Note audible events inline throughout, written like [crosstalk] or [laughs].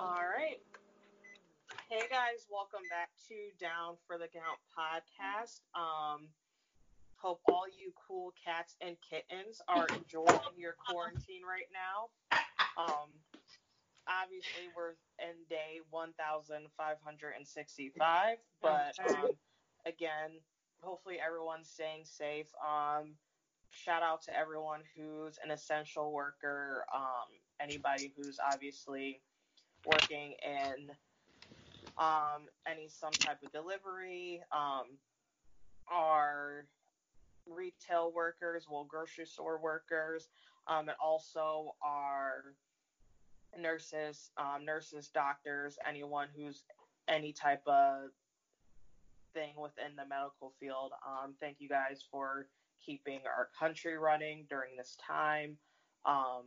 All right. Hey guys, welcome back to Down for the Count podcast. Um, hope all you cool cats and kittens are enjoying your quarantine right now. Um, obviously we're in day 1,565, but um, again, hopefully everyone's staying safe. Um, shout out to everyone who's an essential worker, um, anybody who's obviously working in um, any some type of delivery, um, our retail workers, well, grocery store workers, um, and also our nurses, um, nurses, doctors, anyone who's any type of thing within the medical field. Um, thank you guys for keeping our country running during this time. Um,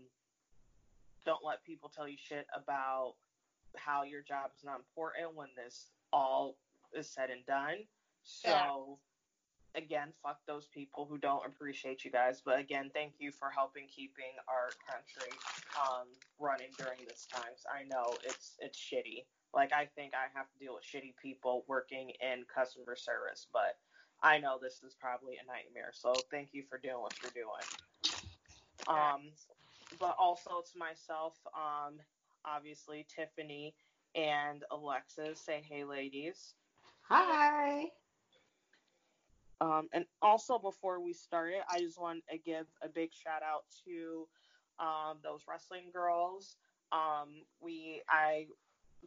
don't let people tell you shit about how your job is not important when this all is said and done. So, yeah. again, fuck those people who don't appreciate you guys. But again, thank you for helping keeping our country um, running during this time. So I know it's it's shitty. Like I think I have to deal with shitty people working in customer service, but I know this is probably a nightmare. So thank you for doing what you're doing. Um, but also to myself, um, obviously Tiffany and Alexis. Say hey, ladies. Hi. Um, and also before we start it, I just want to give a big shout out to um, those wrestling girls. Um, we I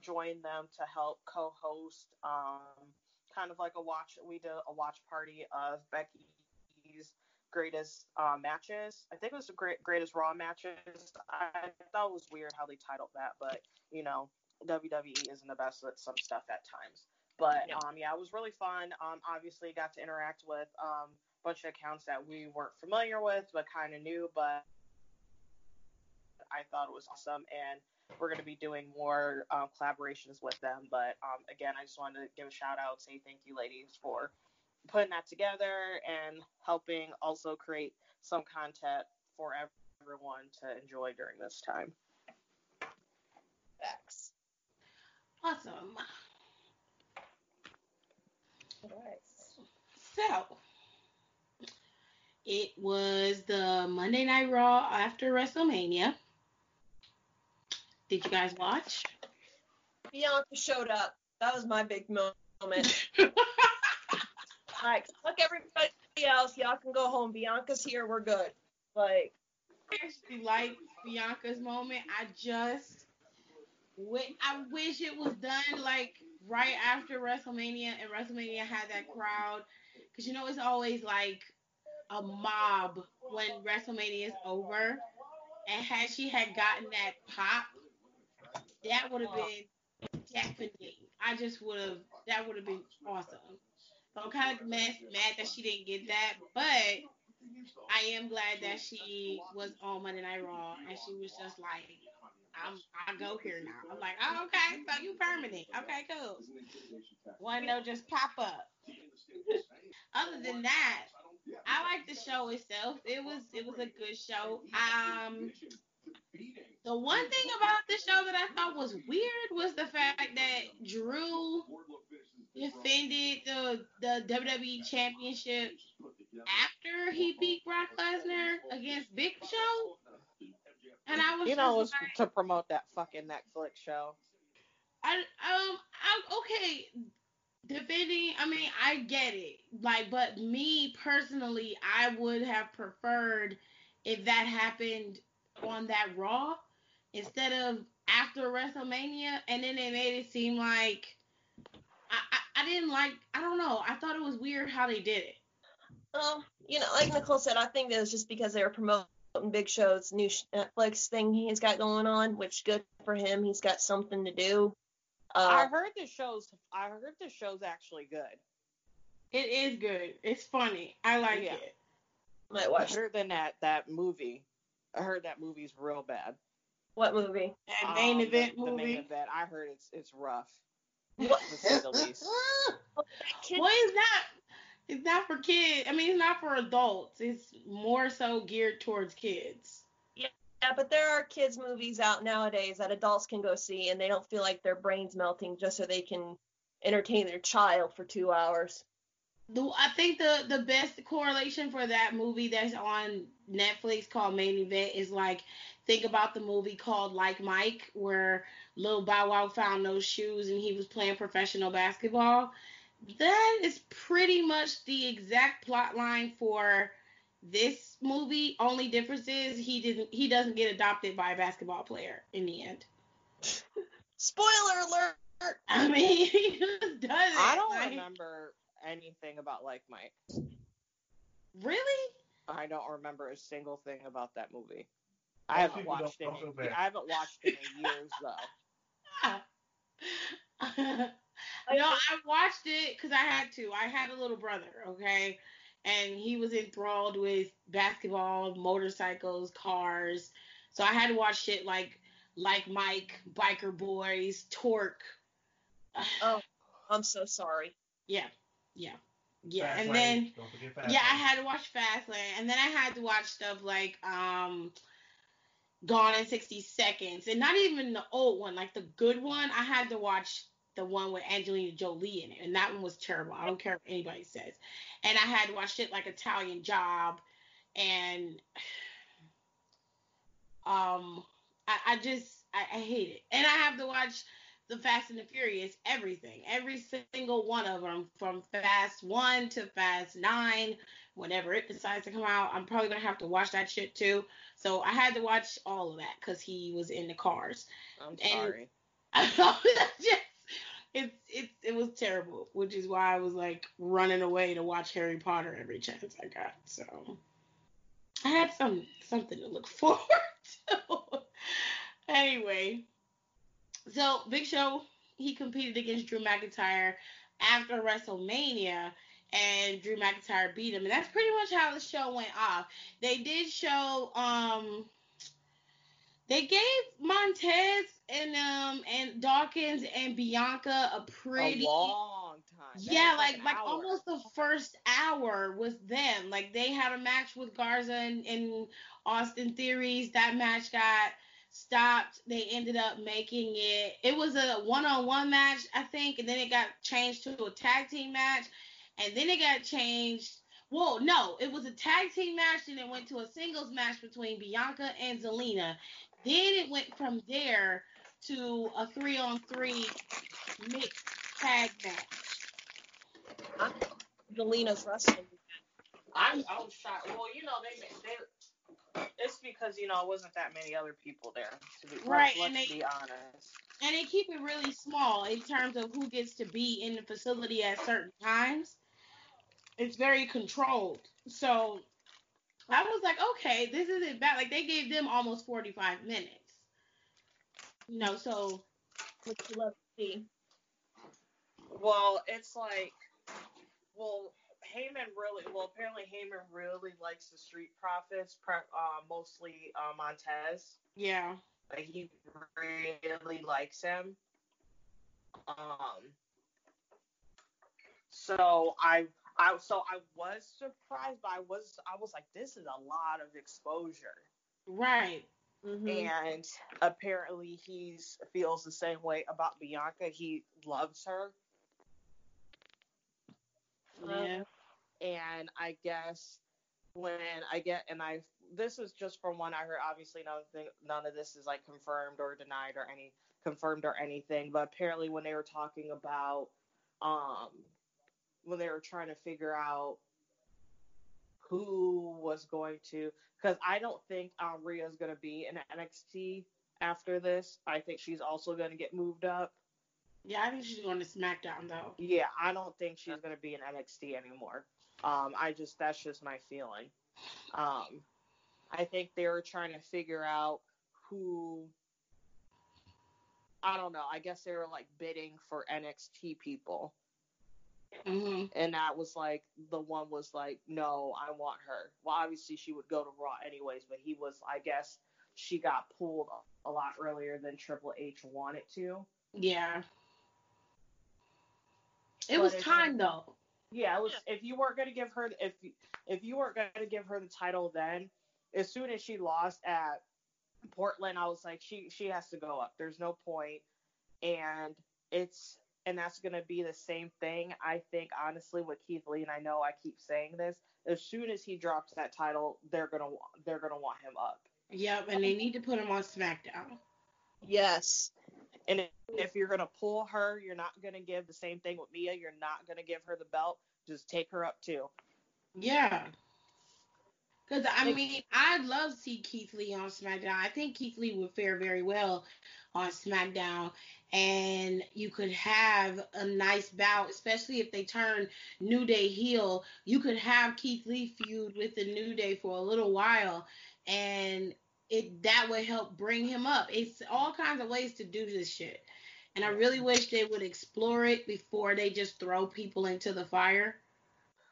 joined them to help co-host um, kind of like a watch. We did a watch party of Becky's greatest uh, matches. I think it was the great, greatest Raw matches. I thought it was weird how they titled that, but you know, WWE isn't the best at some stuff at times. But yeah. um, yeah, it was really fun. Um, obviously got to interact with um, a bunch of accounts that we weren't familiar with, but kind of knew. But I thought it was awesome, and we're going to be doing more um, collaborations with them. But um, again, I just wanted to give a shout out, say thank you, ladies, for putting that together and helping also create some content for everyone to enjoy during this time. Facts. Awesome. All right. So, it was the Monday Night Raw after WrestleMania. Did you guys watch? Bianca showed up. That was my big moment. [laughs] like, fuck everybody else. Y'all can go home. Bianca's here. We're good. Like, I actually like Bianca's moment. I just, I wish it was done like right after WrestleMania and WrestleMania had that crowd. Because, you know, it's always like a mob when WrestleMania is over. And had she had gotten that pop, that would have been deafening. I just would have, that would have been awesome. So I'm kind of mad, mad that she didn't get that, but I am glad that she was on Monday Night Raw and she was just like, I'm I go here now. I'm like, oh okay, so you permanent. Okay, cool. One they'll just pop up. Other than that, I like the show itself. It was it was a good show. Um the one thing about the show that I thought was weird was the fact that Drew defended the the WWE Championship after he beat Brock Lesnar against Big Show. And I was you know, it was like, to promote that fucking Netflix show. I um I okay defending I mean I get it like but me personally I would have preferred if that happened on that Raw instead of after WrestleMania and then they made it seem like I, I, didn't like. I don't know. I thought it was weird how they did it. Um, you know, like Nicole said, I think it was just because they were promoting Big Show's new Netflix thing he's got going on, which good for him. He's got something to do. Uh, I heard the show's. I heard the show's actually good. It is good. It's funny. I like yeah. it. Might watch. Better than that that movie. I heard that movie's real bad. What movie? That main um, event the, movie. The main event. I heard it's it's rough. What? to say the least. [laughs] well, it's not. It's not for kids. I mean, it's not for adults. It's more so geared towards kids. Yeah, but there are kids movies out nowadays that adults can go see, and they don't feel like their brains melting just so they can entertain their child for two hours. The, I think the the best correlation for that movie that's on Netflix called Main Event is like think about the movie called Like Mike where Lil Bow Wow found those shoes and he was playing professional basketball. That is pretty much the exact plot line for this movie. Only difference is he didn't he doesn't get adopted by a basketball player in the end. Spoiler alert. I mean, [laughs] he just does it. I don't like- remember anything about Like Mike. Really? I don't remember a single thing about that movie. I haven't watched it. don't In, bad. I haven't watched it in years [laughs] though. [laughs] you know, I watched it because I had to. I had a little brother, okay, and he was enthralled with basketball, motorcycles, cars. So I had to watch shit like like Mike, Biker Boys, Torque. Oh, [laughs] I'm so sorry. Yeah, yeah, yeah. Fast and Lane. then Don't forget Fast yeah, I had to watch Fastlane, and then I had to watch stuff like um, Gone in 60 Seconds, and not even the old one, like the good one. I had to watch the one with Angelina Jolie in it, and that one was terrible. I don't care what anybody says. And I had to watch shit like Italian Job, and [sighs] um, I, I just I, I hate it. And I have to watch the Fast and the Furious, everything, every single one of them, from Fast One to Fast Nine, whenever it decides to come out. I'm probably gonna have to watch that shit too. So I had to watch all of that because he was in the cars. I'm And- sorry. [laughs] I just it's it it was terrible, which is why I was like running away to watch Harry Potter every chance I got. So I had some something to look [laughs] forward to. anyway, so Big Show he competed against Drew McIntyre after WrestleMania. And Drew McIntyre beat him, and that's pretty much how the show went off. They did show um they gave Montez and um and Dawkins and Bianca a pretty a long time. That yeah, was like like almost the first hour was them. Like they had a match with Garza and, and Austin Theories. That match got stopped. They ended up making it. It was a one-on-one match, I think, and then it got changed to a tag team match, and then it got changed. Well, no, it was a tag team match, and it went to a singles match between Bianca and Zelina. Then it went from there to a three-on-three mixed tag match. Zelina's wrestling. I'm I'm shocked. Well, you know they they it's because you know it wasn't that many other people there. To be, Right, Let's, and let's they- be honest. and they keep it really small in terms of who gets to be in the facility at certain times. It's very controlled. So I was like, okay, this isn't bad. Like they gave them almost 45 minutes. You know, so Which you love to see. Well, it's like, well, Heyman really, well, apparently Heyman really likes the Street Profits, uh, mostly uh, Montez. yeah. Like he really likes him. Um. So I, I, so I was surprised, but I was, I was like, this is a lot of exposure. Right. Mm-hmm. and apparently he feels the same way about Bianca. He loves her, Yeah. And I guess when I get and I this is just from one I heard. Obviously, none of the, none of this is like confirmed or denied or any confirmed or anything. But apparently, when they were talking about um when they were trying to figure out who was going to because I don't think um, Rhea's going to be in NXT after this. I think she's also going to get moved up. Yeah, I think she's going to SmackDown though. Yeah, I don't think she's going to be in NXT anymore. Um, I just that's just my feeling. Um, I think they were trying to figure out who. I don't know. I guess they were like bidding for NXT people, hmm and that was like the one was like, no, I want her. Well, obviously she would go to Raw anyways, but he was, I guess, she got pulled a lot earlier than Triple H wanted to. Yeah. It But was time though. Yeah, it was. If you weren't gonna give her, if if you weren't gonna give her the title, then as soon as she lost at Portland, I was like, she she has to go up. There's no point. point, and it's and that's gonna be the same thing. I think honestly with Keith Lee, and I know I keep saying this. As soon as he drops that title, they're gonna they're gonna want him up. Yep, and they need to put him on SmackDown. Yes. And if, if you're gonna pull her, you're not gonna give the same thing with Mia. You're not gonna give her the belt. Just take her up too. Yeah. Because, I mean, I'd love to see Keith Lee on SmackDown. I think Keith Lee would fare very well on SmackDown. And you could have a nice bout, especially if they turn New Day heel. You could have Keith Lee feud with the New Day for a little while. And it that would help bring him up. It's all kinds of ways to do this shit. And I really wish they would explore it before they just throw people into the fire.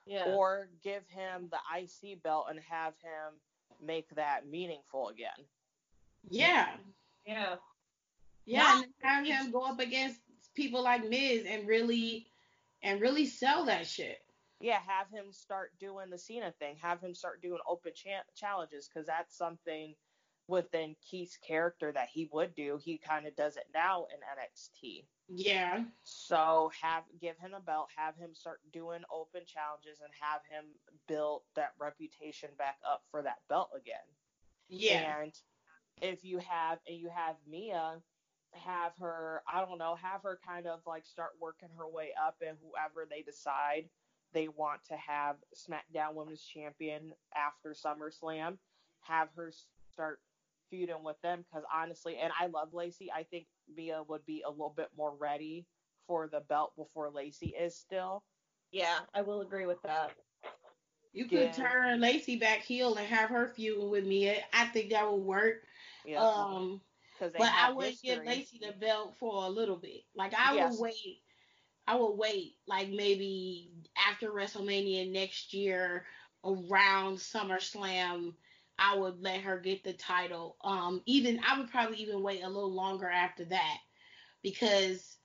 Yeah. Or give him the IC belt and have him make that meaningful again. Yeah. yeah. Yeah, and have him go up against people like Miz and really and really sell that shit. Yeah, have him start doing the Cena thing. Have him start doing open cha- challenges because that's something within Keith's character that he would do. He kind of does it now in NXT. Yeah. So have give him a belt, have him start doing open challenges, and have him build that reputation back up for that belt again. Yeah. And if you have and you have Mia, have her I don't know, have her kind of like start working her way up, and whoever they decide they want to have SmackDown Women's Champion after SummerSlam, have her start feuding with them because honestly, and I love Lacey. I think Mia would be a little bit more ready for the belt before Lacey is still. Yeah, I will agree with that. You could Yeah. turn Lacey back heel and have her feuding with me. I think that would work. Yeah. Um, because but I would give Lacey the belt for a little bit. Like I Yes. would wait. I would wait like maybe after WrestleMania next year around SummerSlam. I would let her get the title. Um, even I would probably even wait a little longer after that because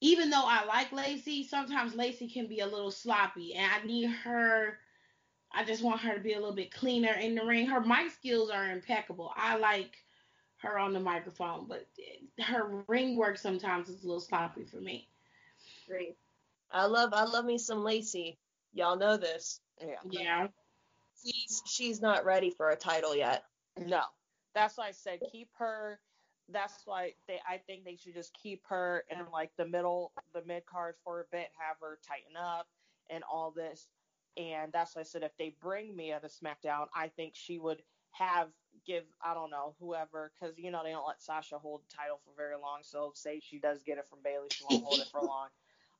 even though I like Lacey, sometimes Lacey can be a little sloppy, and I need her. I just want her to be a little bit cleaner in the ring. Her mic skills are impeccable. I like her on the microphone, but her ring work sometimes is a little sloppy for me. Great. I love I love me some Lacey. Y'all know this. Yeah. Yeah. She's she's not ready for a title yet. No, that's why I said keep her. That's why they. I think they should just keep her in like the middle, the mid card for a bit, have her tighten up and all this. And that's why I said if they bring Mia to SmackDown, I think she would have give I don't know whoever because you know they don't let Sasha hold the title for very long. So say she does get it from Bayley, she won't hold it for long.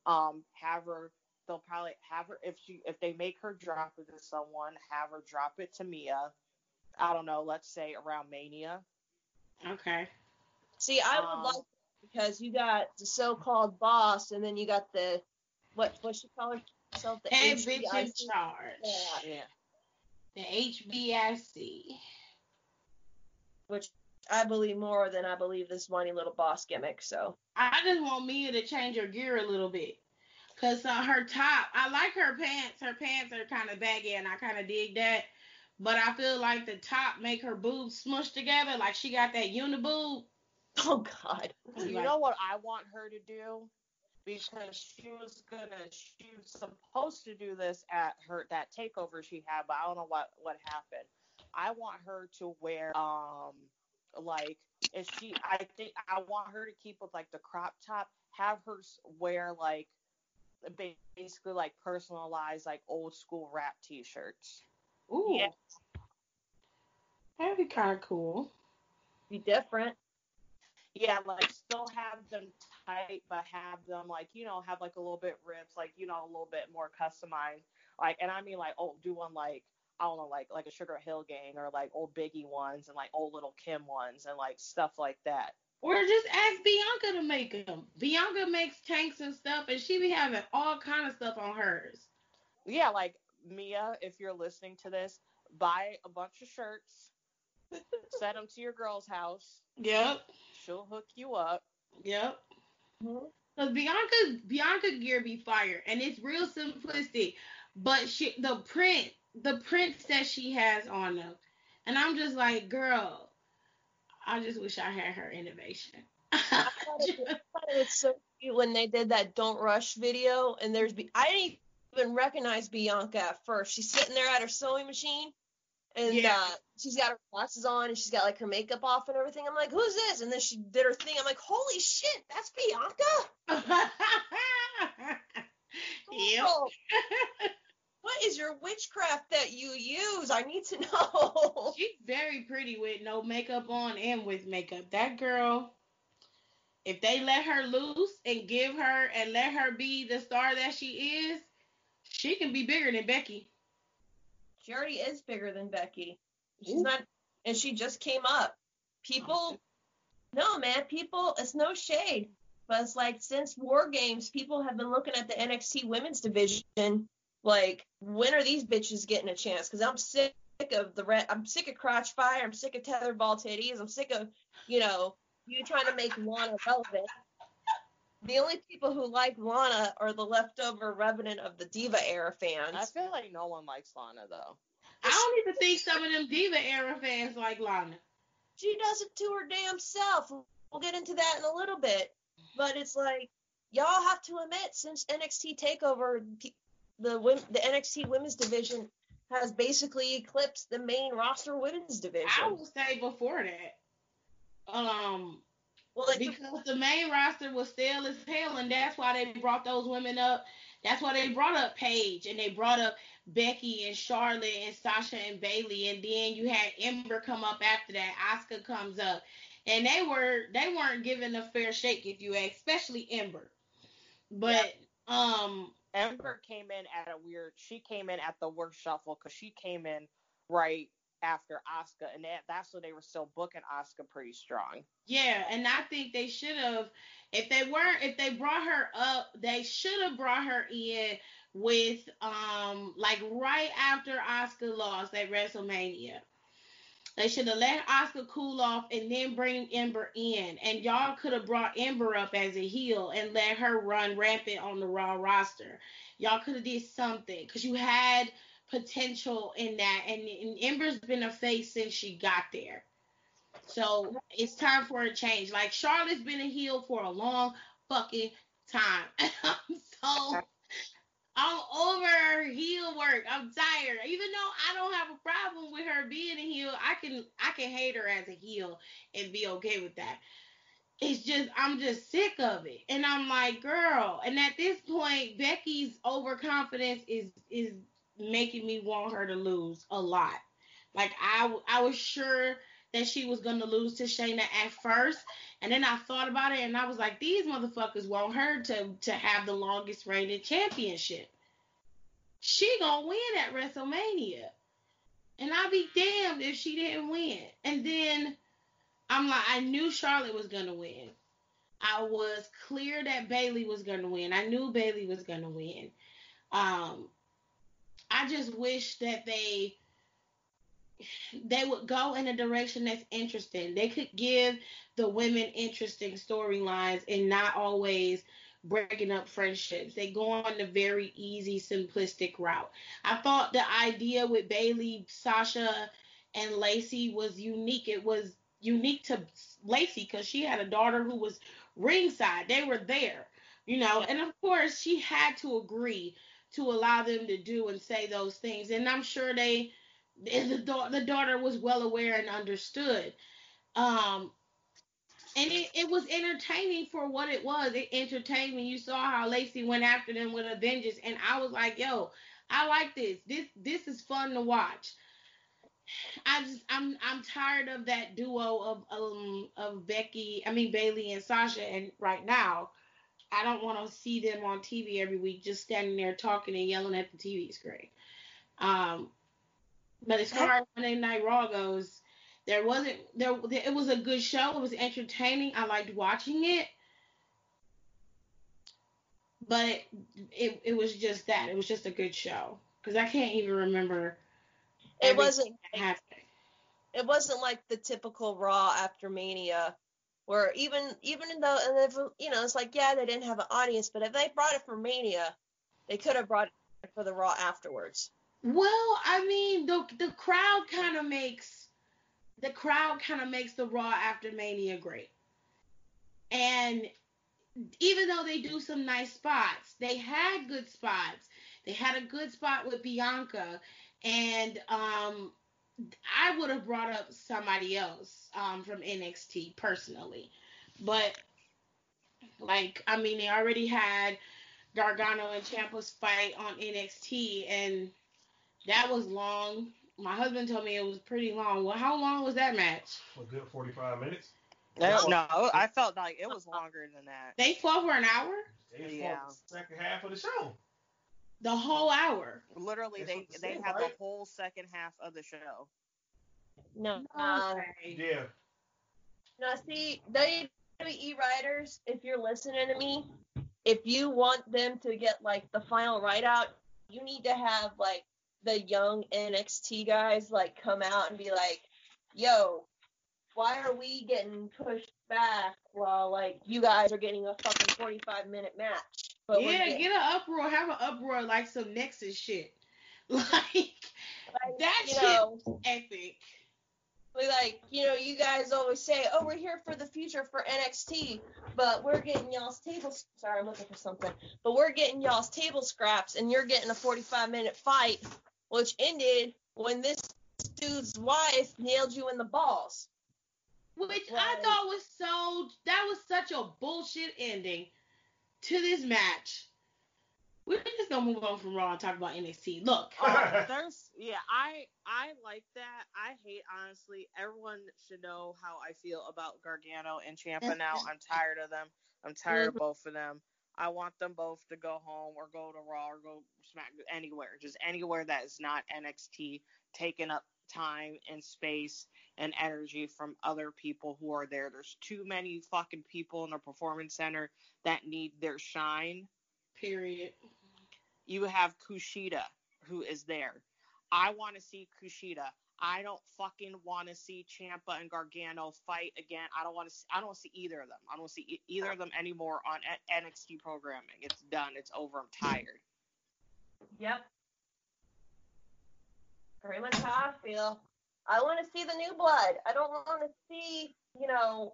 Um, have her. They'll probably have her if she if they make her drop it to someone, have her drop it to Mia. I don't know. Let's say around Mania. Okay. See, I would Um, like because you got the so-called boss, and then you got the what what she call herself the Head bitch in HBIC. charge. Yeah, Yeah. The HBIC. which I believe more than I believe this whiny little boss gimmick. So I just want Mia to change her gear a little bit. Cause uh, her top, I like her pants. Her pants are kind of baggy, and I kind of dig that. But I feel like the top make her boobs smush together, like she got that uniboob. [laughs] oh god, You know what I want her to do? Because she was gonna, she was supposed to do this at her that takeover she had, but I don't know what what happened. I want her to wear um like if she, I think I want her to keep with like the crop top, have her wear like ba- basically like personalized like old school rap T-shirts. Ooh. Yeah. That'd be kind of cool. be different. Yeah, like still have them tight, but have them like you know have like a little bit rips, like you know a little bit more customized. Like, and I mean like oh, do one like I don't know like like a Sugar Hill Gang or like old Biggie ones and like old Little Kim ones and like stuff like that. Or just ask Bianca to make them. Bianca makes tanks and stuff, and she be having all kind of stuff on hers. Yeah, like Mia, if you're listening to this, buy a bunch of shirts, [laughs] send them to your girl's house. Yep. She'll hook you up. Yep. Mhm. Cause Bianca Bianca gear be fire, and it's real simplistic, but she the print the prints that she has on them, and I'm just like, girl, I just wish I had her innovation. I thought it, I thought it was so cute when they did that "Don't Rush" video, and there's I didn't even recognize Bianca at first. She's sitting there at her sewing machine, and Yeah. uh, she's got her glasses on, and she's got like her makeup off and everything. I'm like, who's this? And then she did her thing. I'm like, holy shit, that's Bianca. [laughs] yep. [laughs] What is your witchcraft that you use? I need to know. [laughs] She's very pretty with no makeup on and with makeup. That girl, if they let her loose and give her and let her be the star that she is, she can be bigger than Becky. She already is bigger than Becky. She's Ooh. not, and she just came up. People, oh, no man, people. It's no shade, but it's like since War Games, people have been looking at the NXT Women's Division. Like, when are these bitches getting a chance? Because I'm sick of the red. I'm sick of crotch fire. I'm sick of tetherball titties. I'm sick of, you know, you trying to make Lana relevant. The only people who like Lana are the leftover revenant of the Diva era fans. I feel like no one likes Lana though. I don't even think some of them Diva era fans like Lana. she does it to her damn self. We'll get into that in a little bit. But it's like y'all have to admit, since NXT Takeover, pe- the the NXT Women's Division has basically eclipsed the main roster Women's Division. I would say before that. Um, well, like, because the main roster was stale as hell, and that's why they brought those women up. That's why they brought up Paige and they brought up Becky and Charlotte and Sasha and Bayley, and then you had Ember come up after that. Asuka comes up, and they were they weren't given a fair shake, if you ask, especially Ember. But um, Ember came in at a weird. She came in at the worst shuffle because she came in right after Asuka, and that, that's when they were still booking Asuka pretty strong. Yeah, and I think they should have, if they weren't, if they brought her up, they should have brought her in with, um, like right after Asuka lost at WrestleMania. They should have let Asuka cool off and then bring Ember in, and y'all could have brought Ember up as a heel and let her run rampant on the Raw roster. Y'all could have did something because you had potential in that, and, and Ember's been a face since she got there. So it's time for a change. Like Charlotte's been a heel for a long fucking time. [laughs] I'm so I'm over heel work. I'm tired. Even though I don't have a problem with her being a heel, I can I can hate her as a heel and be okay with that. It's just I'm just sick of it. And I'm like, girl, and at this point, Becky's overconfidence is is making me want her to lose a lot. Like I I was sure that she was gonna lose to Shayna at first, and then I thought about it, and I was like, these motherfuckers want her to to have the longest reigning championship. She gonna win at WrestleMania, and I'll be damned if she didn't win. And then I'm like, I knew Charlotte was gonna win. I was clear that Bayley was gonna win. I knew Bayley was gonna win. Um, I just wish that they they would go in a direction that's interesting. They could give the women interesting storylines and not always breaking up friendships. They go on the very easy, simplistic route. I thought the idea with Bayley, Sasha, and Lacey was unique. It was unique to Lacey because she had a daughter who was ringside. They were there, you know, and of course she had to agree to allow them to do and say those things. And I'm sure they the, da- the daughter was well aware and understood. Um, and it, it was entertaining for what it was. It entertained me. You saw how Lacey went after them with a vengeance, and I was like, "Yo, I like this. This this is fun to watch." I just I'm I'm tired of that duo of um of Becky, I mean Bayley and Sasha, and right now, I don't want to see them on TV every week just standing there talking and yelling at the TV screen. Um, but as far as Monday Night Raw goes, there wasn't there. It was a good show. It was entertaining. I liked watching it, but it it was just that. It was just a good show because I can't even remember. it wasn't it wasn't like the typical Raw after Mania, where even even though and if, you know it's like yeah they didn't have an audience, but if they brought it for Mania, they could have brought it for the Raw afterwards. Well, I mean, the the crowd kind of makes the crowd kind of makes the Raw after Mania great. And even though they do some nice spots, they had good spots. They had a good spot with Bianca, and um, I would have brought up somebody else um, from NXT personally, but like I mean, they already had Gargano and Ciampa's fight on NXT, and that was long. My husband told me it was pretty long. Well, how long was that match? A good 45 minutes. No, no, I felt like it was longer than that. They fought for an hour. They Yeah. fought the second half of the show. The whole hour. Literally, That's they what I'm they saying, had right? the whole second half of the show. No. Um, Okay. Yeah. Now, see, WWE writers, if you're listening to me, if you want them to get like the final write out, you need to have like the young NXT guys like come out and be like, "Yo, why are we getting pushed back while like you guys are getting a fucking 45 minute match?" But yeah, getting- get an uproar. Have an uproar like some Nexus shit. [laughs] Like like, that shit know, epic. we like, you know, you guys always say, "Oh, we're here for the future for NXT," but we're getting y'all's table. Sorry, I'm looking for something. But we're getting y'all's table scraps, and you're getting a 45 minute fight, which ended when this dude's wife nailed you in the balls. Which I thought was so that was such a bullshit ending to this match. We're just gonna move on from Raw and talk about NXT. Look, [laughs] Oh, there's yeah, I I like that. I hate honestly. Everyone should know how I feel about Gargano and Ciampa now. I'm tired of them. I'm tired of [laughs] both of them. I want them both to go home or go to Raw or go Smack anywhere, just anywhere that is not NXT, taking up time and space and energy from other people who are there. There's too many fucking people in the performance center that need their shine period. you have Kushida who is there. I want to see Kushida. I don't fucking want to see Ciampa and Gargano fight again. I don't want to. See, I don't see either of them. I don't see e- either of them anymore on N- NXT programming. It's done. It's over. I'm tired. Yep. Pretty much how I feel. I want to see the new blood. I don't want to see, you know,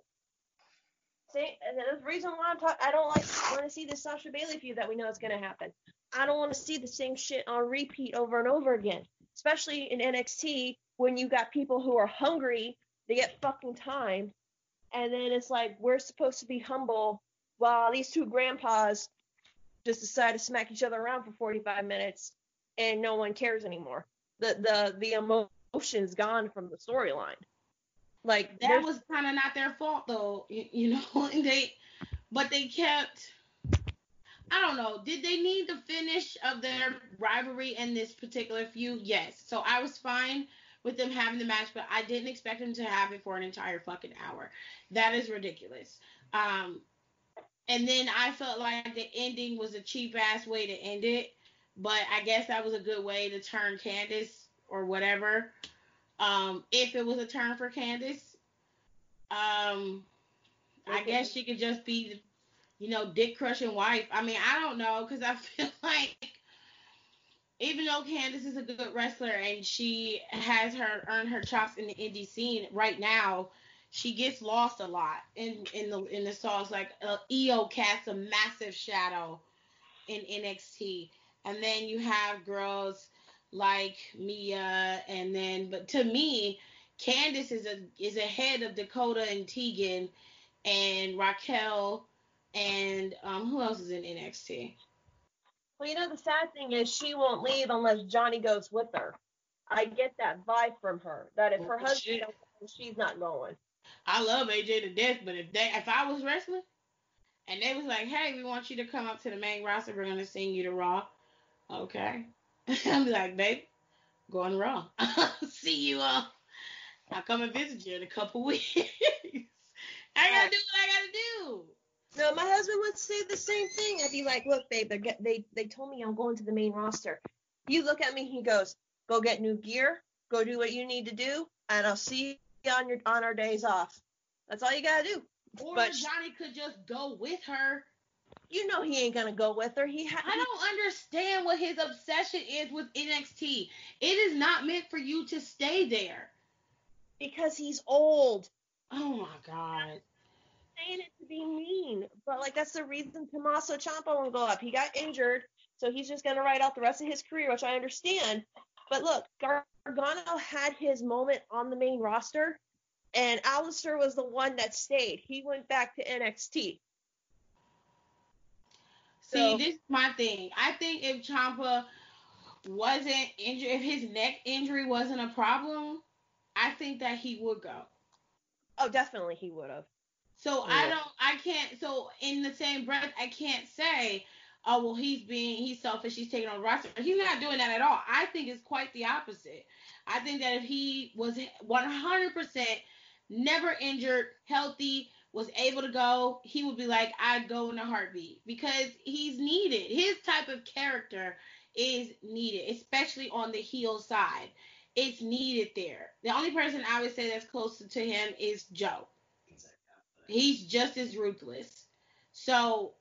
say, and the reason why I'm talking. I don't like want to see the Sasha Bayley feud that we know is going to happen. I don't want to see the same shit on repeat over and over again, especially in NXT when you got people who are hungry to get fucking time, and then it's like we're supposed to be humble while these two grandpas just decide to smack each other around for 45 minutes and no one cares anymore. The the the emotion's gone from the storyline. Like That was kind of not their fault though, you, you [laughs] know. And they, but they kept. I don't know. Did they need the finish of their rivalry in this particular feud? Yes. So I was fine with them having the match, but I didn't expect them to have it for an entire fucking hour. That is ridiculous. Um, and then I felt like the ending was a cheap ass way to end it, but I guess that was a good way to turn Candice or whatever. Um, if it was a turn for Candice, um, I guess she could just be, you know, dick crushing wife. I mean, I don't know because I [laughs] feel like even though Candice is a good wrestler and she has her earned her chops in the indie scene right now, she gets lost a lot in in the in the songs. Like uh, Io casts a massive shadow in NXT, and then you have girls like Mia, and then but to me, Candace is a is ahead of Dakota and Tegan, and Raquel, and um who else is in NXT? Well, you know the sad thing is she won't leave unless Johnny goes with her. I get that vibe from her that if her husband don't go, she's not going. I love AJ to death, but if they if I was wrestling and they was like, hey, we want you to come up to the main roster, we're gonna sing you to Raw. Okay. [laughs] I'm like, babe, go on Raw. [laughs] See you uh I'll come and visit you in a couple [laughs] weeks. I gotta do what I gotta do. No, my husband would say the same thing. I'd be like, look, babe, they get they they told me I'm going to the main roster. You look at me, he goes, go get new gear, go do what you need to do, and I'll see you on your on our days off. That's all you gotta do. Or But- Johnny could just go with her. You know he ain't gonna go with her. He ha- I don't understand what his obsession is with NXT. It is not meant for you to stay there. because he's old. Oh my god. Saying it to be mean, but like that's the reason Tommaso Ciampa won't go up. He got injured, so he's just gonna ride out the rest of his career, which I understand. But look, Gargano had his moment on the main roster, and Aleister was the one that stayed. He went back to NXT. See, So- this is my thing. I think if Ciampa wasn't injured, if his neck injury wasn't a problem, I think that he would go. Oh, definitely he would have. So I don't, I can't. So in the same breath, I can't say, oh well, he's being, he's selfish, he's taking on roster. He's not doing that at all. I think it's quite the opposite. I think that if he was 100% never injured, healthy, was able to go, he would be like, I'd go in a heartbeat because he's needed. His type of character is needed, especially on the heel side. It's needed there. The only person I would say that's closer to him is Joe. He's just as ruthless. So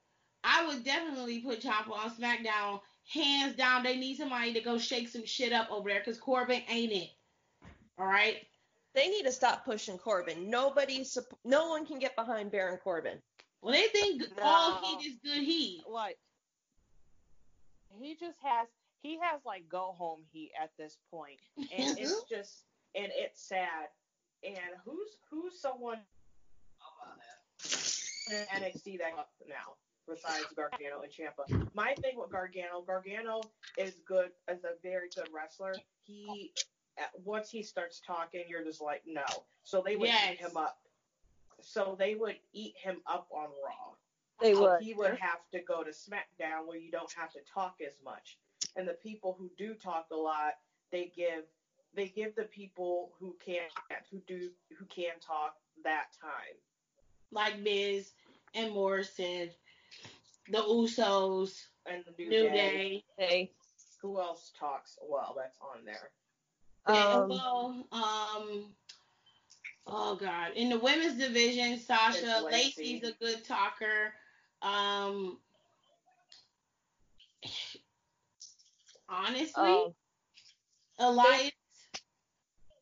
I would definitely put Ciampa on SmackDown. Hands down, they need somebody to go shake some shit up over there because Corbin ain't it. All right. They need to stop pushing Corbin. Nobody, no one can get behind Baron Corbin. Well, they think No. all heat is good heat. Like he just has he has like go home heat at this point, and it's [laughs] just and it's sad. And who's who's someone in NXT that up now besides Gargano and Ciampa? My thing with Gargano, Gargano is good as a very good wrestler. He once he starts talking, you're just like no. So they would Yes. eat him up. So they would eat him up on Raw. They So would. He would have to go to SmackDown where you don't have to talk as much. And the people who do talk a lot, they give they give the people who can't who do who can talk that time. Like Miz and Morrison, the Usos, And the New, New Day, Day. They, who else talks well that's on there? and um, well, um, oh god, in the women's division, Sasha Lacey. Lacey's a good talker. Um, honestly, um, Elias.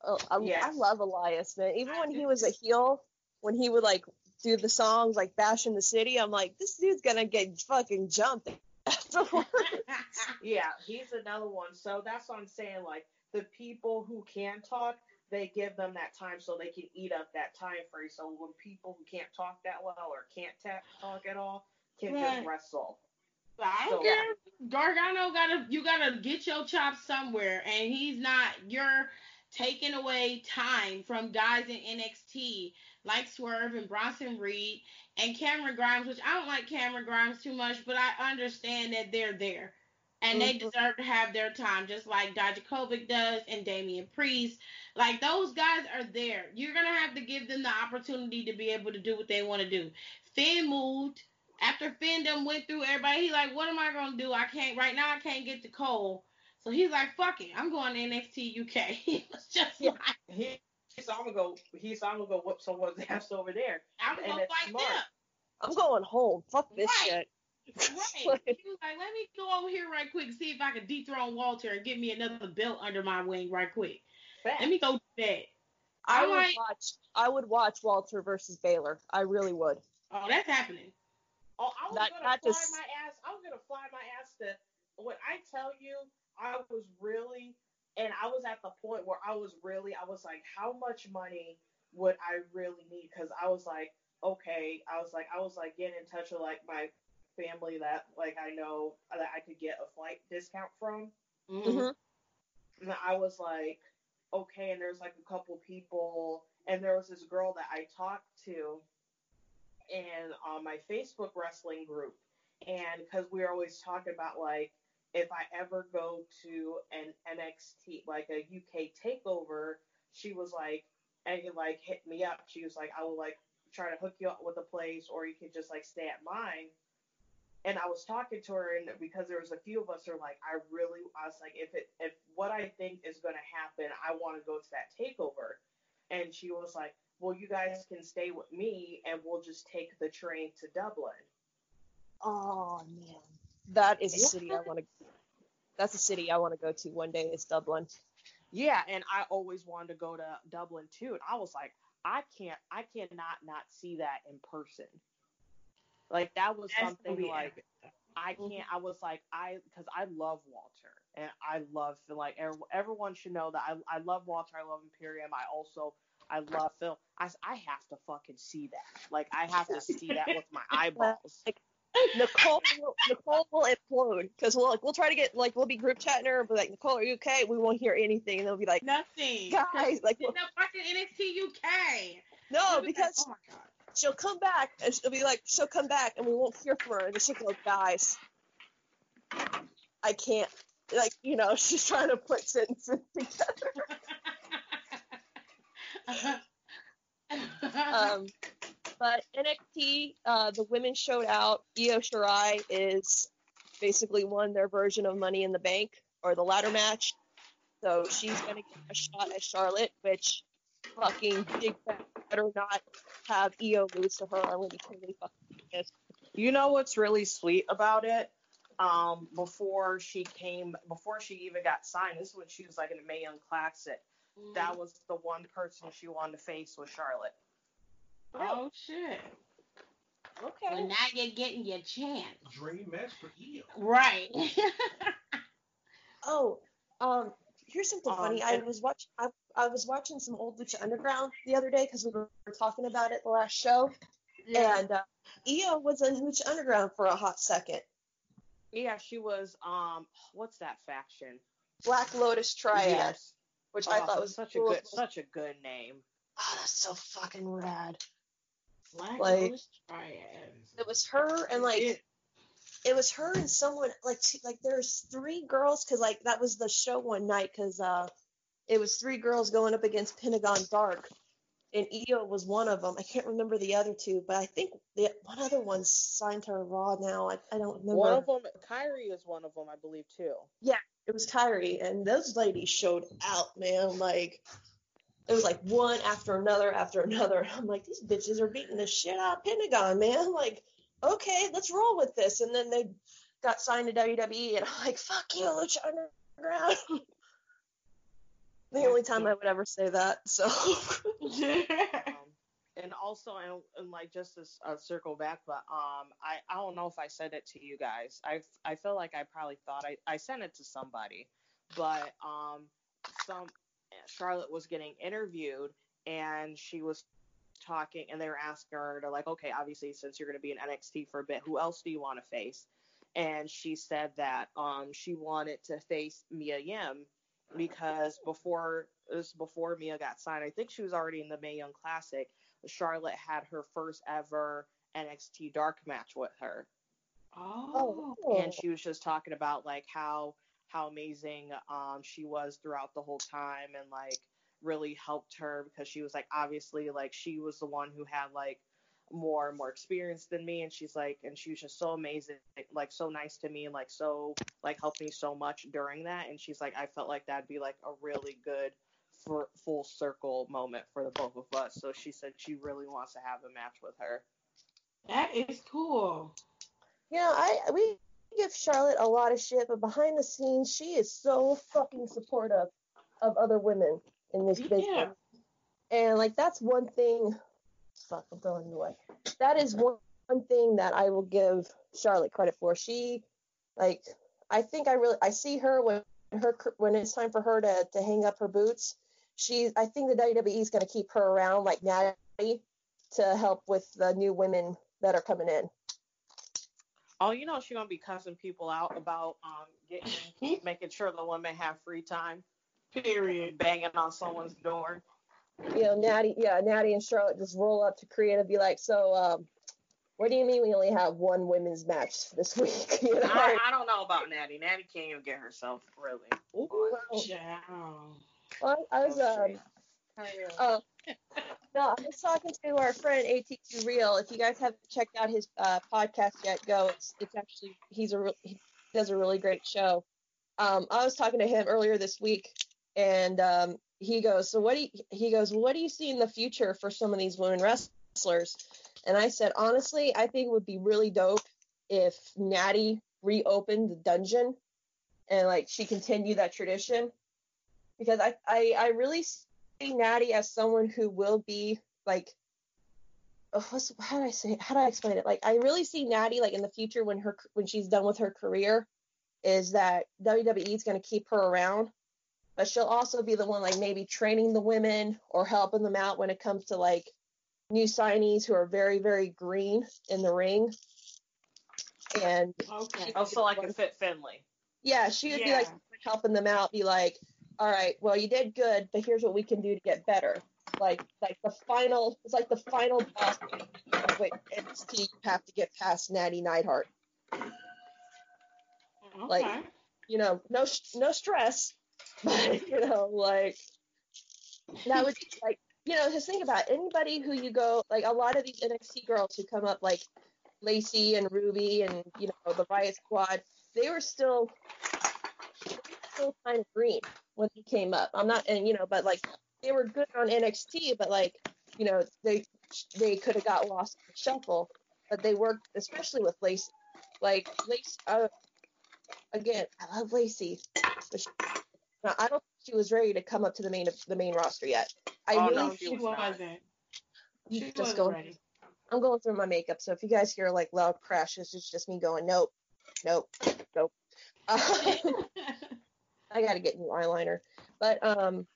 oh, I, I love Elias, man. Even when he was a heel, when he would like do the songs like Bash in the City, I'm like, this dude's gonna get fucking jumped [laughs] afterwards. [laughs] Yeah, he's another one. So that's what I'm saying. Like the people who can talk, they give them that time so they can eat up that time free. So when people who can't talk that well or can't ta- talk at all can Right. just wrestle. I don't So- care. Gargano gotta you gotta get your chops somewhere, and he's not. You're taking away time from guys in NXT like Swerve and Bronson Reed and Cameron Grimes, which I don't like Cameron Grimes too much, but I understand that they're there. And they Mhm. deserve to have their time, just like Dijakovic does and Damian Priest. Like those guys are there. You're gonna have to give them the opportunity to be able to do what they want to do. Finn moved after Finn done went through everybody. He like, what am I gonna do? I can't right now. I can't get to Cole. So he's like, fuck it. I'm going to NXT UK. he [laughs] was just Yeah. like, He, he's I'm gonna go. He He's I'm gonna go whoop someone's [laughs] ass over there. I'm And gonna it's fight smart. them. I'm going home. Fuck this Right. shit. Right. [laughs] he was like, let me go over here right quick, see if I can dethrone Walter and get me another belt under my wing right quick. Fact. Let me go do that. I I'm would like- watch. I would watch Walter versus Balor. I really would. Oh, that's happening. Oh, I was That- gonna that fly just- my ass. I was gonna fly my ass to. When I tell you, I was really, and I was at the point where I was really, I was like, how much money would I really need? Because I was like, okay, I was like, I was like getting in touch with like my family that like I know that I could get a flight discount from. Mhm. Mhm. And I was like, okay, and there's like a couple people, and there was this girl that I talked to, and on my Facebook wrestling group, and because we were always talking about like if I ever go to an NXT like a UK takeover, she was like, and you like hit me up. She was like, I will like try to hook you up with a place, or you can just like stay at mine. And I was talking to her, and because there was a few of us who are like, I really, I was like, if it, if what I think is going to happen, I want to go to that takeover. And she was like, well, you guys can stay with me, and we'll just take the train to Dublin. Oh man, that is a city I want to. That's a city I want to go to one day. Is Dublin. Yeah, and I always wanted to go to Dublin too. And I was like, I can't, I cannot not see that in person. Like that was That's something gonna like. I can't. I was like I because I love Walter and I love Phil. Like everyone should know that I I love Walter. I love Imperium. I also I love Phil. I I have to fucking see that. Like I have to see that with my [laughs] eyeballs. [laughs] Nicole, will, Nicole will implode because we'll like we'll try to get like we'll be group chatting her, but like Nicole, are you okay? We won't hear anything, and they'll be like, Nothing. guys, like No fucking NXT UK. no, be like, because oh my god. she'll come back and she'll be like, she'll come back and we won't hear from her, and then she'll go, guys, I can't, like you know, [laughs] she's trying to put sentences together. [laughs] Um, but NXT, uh, the women showed out. Io Shirai is basically won their version of Money in the Bank or the ladder match. So she's gonna get a shot at Charlotte, which fucking big better not have Io lose to her. I'm gonna be totally fucking pissed. You know what's really sweet about it? Um, before she came, before she even got signed, this is when she was like in the Mae Young Classic. That was the one person she wanted to face was Charlotte. Oh shit. Okay. Well, now you're getting your chance. Dream match for Io. Right. [laughs] Oh, um, here's something Um, funny. I was watch I, I was watching some old Lucha Underground the other day because we were talking about it the last show, yeah. and uh, Io was in Lucha Underground for a hot second. Yeah, she was. Um, what's that faction? Black Lotus Triad, Yes. which I Oh, thought was such cool. a good, such a good name. Oh, that's so fucking rad. Black like- Lotus Triad. It was her and like It- it was her and someone like two, like there's three girls because like that was the show one night because uh it was three girls going up against Pentagon Dark and Io was one of them. I can't remember the other two, but I think the one other one signed to Raw now. I, I don't remember. One of them, Kairi is one of them, I believe too. Yeah, it was Kairi, and those ladies showed out, man. Like it was like one after another after another. [laughs] I'm like, these bitches are beating the shit out of Pentagon, man. [laughs] Like, okay, let's roll with this. And then they got signed to WWE, and I'm like, fuck you, Lucha Underground. [laughs] the only time I would ever say that. So Um, and also, and, and like just to uh, circle back, but um, I I don't know if I said it to you guys. I I feel like I probably thought I I sent it to somebody, but um, some Charlotte was getting interviewed and she was talking and they were asking her to like, okay, obviously since you're going to be in NXT for a bit, who else do you want to face? And she said that um she wanted to face Mia Yim because before this before Mia got signed, I think she was already in the Mae Young Classic. Charlotte had her first ever NXT dark match with her. oh. And she was just talking about like how how amazing um she was throughout the whole time and like really helped her because she was like obviously like she was the one who had like more and more experience than me. And she's like and she was just so amazing like so nice to me and like so like helped me so much during that. And she's like I felt like that'd be like a really good for full circle moment for the both of us. So she said she really wants to have a match with her. That is cool. Yeah, I we give Charlotte a lot of shit, but behind the scenes, she is so fucking supportive of other women in this business. And like that's one thing. Fuck, I'm throwing it away. That is one, one thing that I will give Charlotte credit for. She, like, I think I really I see her when her when it's time for her to to hang up her boots. She, I think the WWE is going to keep her around like Natty to help with the new women that are coming in. Oh, you know she's gonna be cussing people out about um getting [laughs] making sure the women have free time, Period. banging on someone's door. you know, Natty, yeah, Natty and Charlotte just roll up to creative, be like, so, um, what do you mean we only have one women's match this [laughs] week? You know? I, I don't know about Natty. Natty can't even get herself really. Well, Ciao. well, I was, Oh, um, shit. uh, [laughs] no, I was talking to our friend AT2 Real. If you guys haven't checked out his uh, podcast yet, go. It's it's actually he's a re- he does a really great show. Um, I was talking to him earlier this week, and um, he goes, so what do you, he goes, what do you see in the future for some of these women wrestlers? And I said, honestly, I think it would be really dope if Natty reopened the dungeon and like she continued that tradition because I, I I really Natty as someone who will be like oh, what's, how do I say how do I explain it? Like I really see Natty like in the future when her when she's done with her career is that WWE is going to keep her around, but she'll also be the one like maybe training the women or helping them out when it comes to like new signees who are very very green in the ring. And Okay. Also, like a Fit Finlay. yeah, she would be like helping them out, be like, all right, well you did good, but here's what we can do to get better. Like like the final, it's like the final boss. Wait, NXT you have to get past Natty Neidhart. Mm, okay. like- You know, no no stress, [laughs] but you know, like that be like you know, just think about it. anybody who you go like a lot of these NXT girls who come up like Lacey and Ruby and you know the Riot Squad, they were still they were still kind of green when they came up. I'm not and you know, but like they were good on NXT, but like you know they they could have got lost in the shuffle, but they worked especially with Lacey. Like Lacey, uh, again, I love Lacey, but she, now, I don't think she was ready to come up to the main the main roster yet. I Oh, really no, she she think was not. wasn't. She just wasn't go ready. I'm going through my makeup, so if you guys hear like loud crashes, it's just me going, nope, nope, nope. [laughs] I got to get new eyeliner, but um,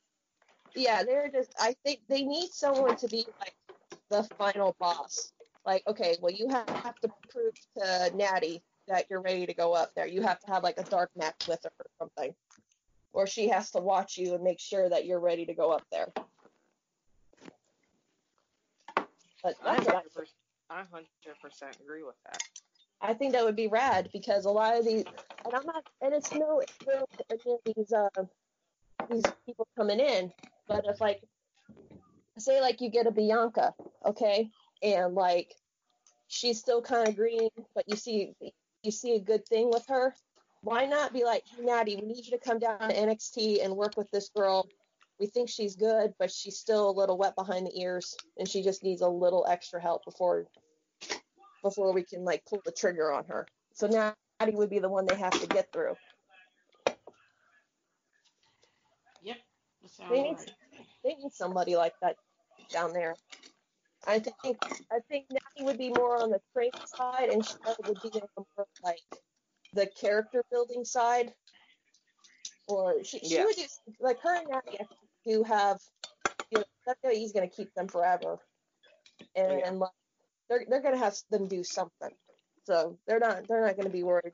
yeah, they're just. I think they need someone to be like the final boss. Like, okay, well, you have, to prove to Natty that you're ready to go up there. You have to have like a dark match with her or something, or she has to watch you and make sure that you're ready to go up there. But I 100%, I 100% agree with that. I think that would be rad because a lot of these, and I'm not, and it's no to these uh, these people coming in, but if like, say like you get a Bianca, okay, and like she's still kind of green, but you see you see a good thing with her, why not be like, hey Natty, we need you to come down to NXT and work with this girl. We think she's good, but she's still a little wet behind the ears, and she just needs a little extra help before before we can like pull the trigger on her. So now Natty would be the one they have to get through. Yep. They need right. They need somebody like that down there. I think I think Natty would be more on the training side, and Charlotte would be more like the character building side. Or she, she Yeah. would just like her and Natty I do have you know he's gonna keep them forever, and, Yeah. and like they're they're gonna have them do something. So they're not they're not gonna be worried.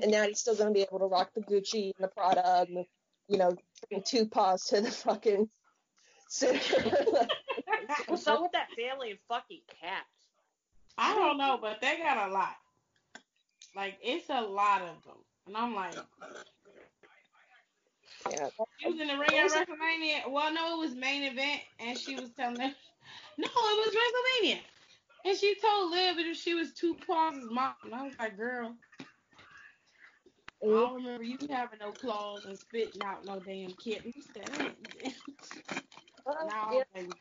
And Natty's still gonna be able to rock the Gucci and the Prada and the, you know bring two paws to the fucking What's up with that family and fucking cats? I don't know, but they got a lot. Like it's a lot of them, and I'm like, yeah, she was in the ring at WrestleMania. Well, no, it was main event, and she was telling them, [laughs] no, it was WrestleMania, and she told Liv that she was two paws mom. And I was like, girl, I don't remember you having no claws and spitting out no damn kittens. That ain't- Well, no, yeah, baby.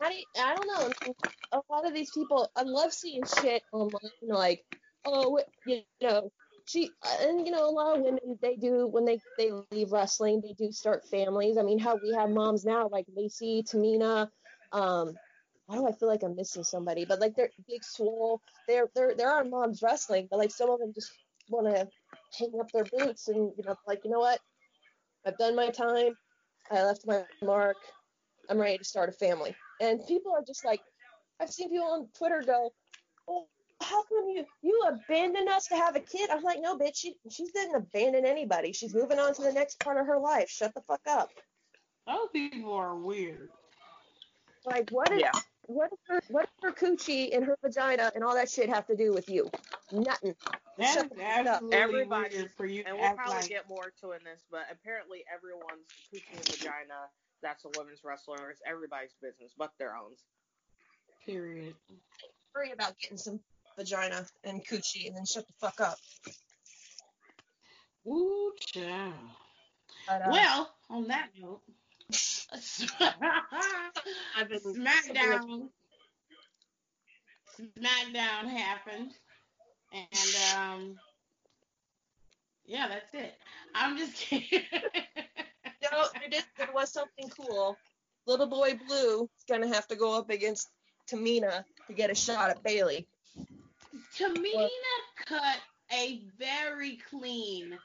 I, I don't know. A lot of these people, I love seeing shit online, like, oh, you know, she, and you know, a lot of women, they do when they they leave wrestling, they do start families. I mean, how we have moms now, like Lacey, Tamina, um, why do I feel like I'm missing somebody? But like they're Big Swole, they're they're there are moms wrestling, but like some of them just want to hang up their boots and you know, like you know what, I've done my time, I left my mark, I'm ready to start a family. And people are just like, I've seen people on Twitter go, oh, how come you you abandoned us to have a kid? I'm like, no, bitch, she she didn't abandon anybody. She's moving on to the next part of her life. Shut the fuck up. Those people are weird. Like, what is Yeah. What does her what does her coochie and her vagina and all that shit have to do with you? Nothing. That Shut is the fuck up. absolutely Everybody's- weird for you And to we'll probably like. get more to in this, but apparently everyone's coochie and vagina that's a women's wrestler is everybody's business but their own. Period. Worry about getting some vagina and coochie and then shut the fuck up. Ooh, child. But, uh, Well, on that note, I've been SmackDown. SmackDown happened, and um, yeah, that's it. I'm just kidding. know, there, did, there was something cool. Little boy Blue is gonna have to go up against Tamina to get a shot at Bayley. Tamina cut a very clean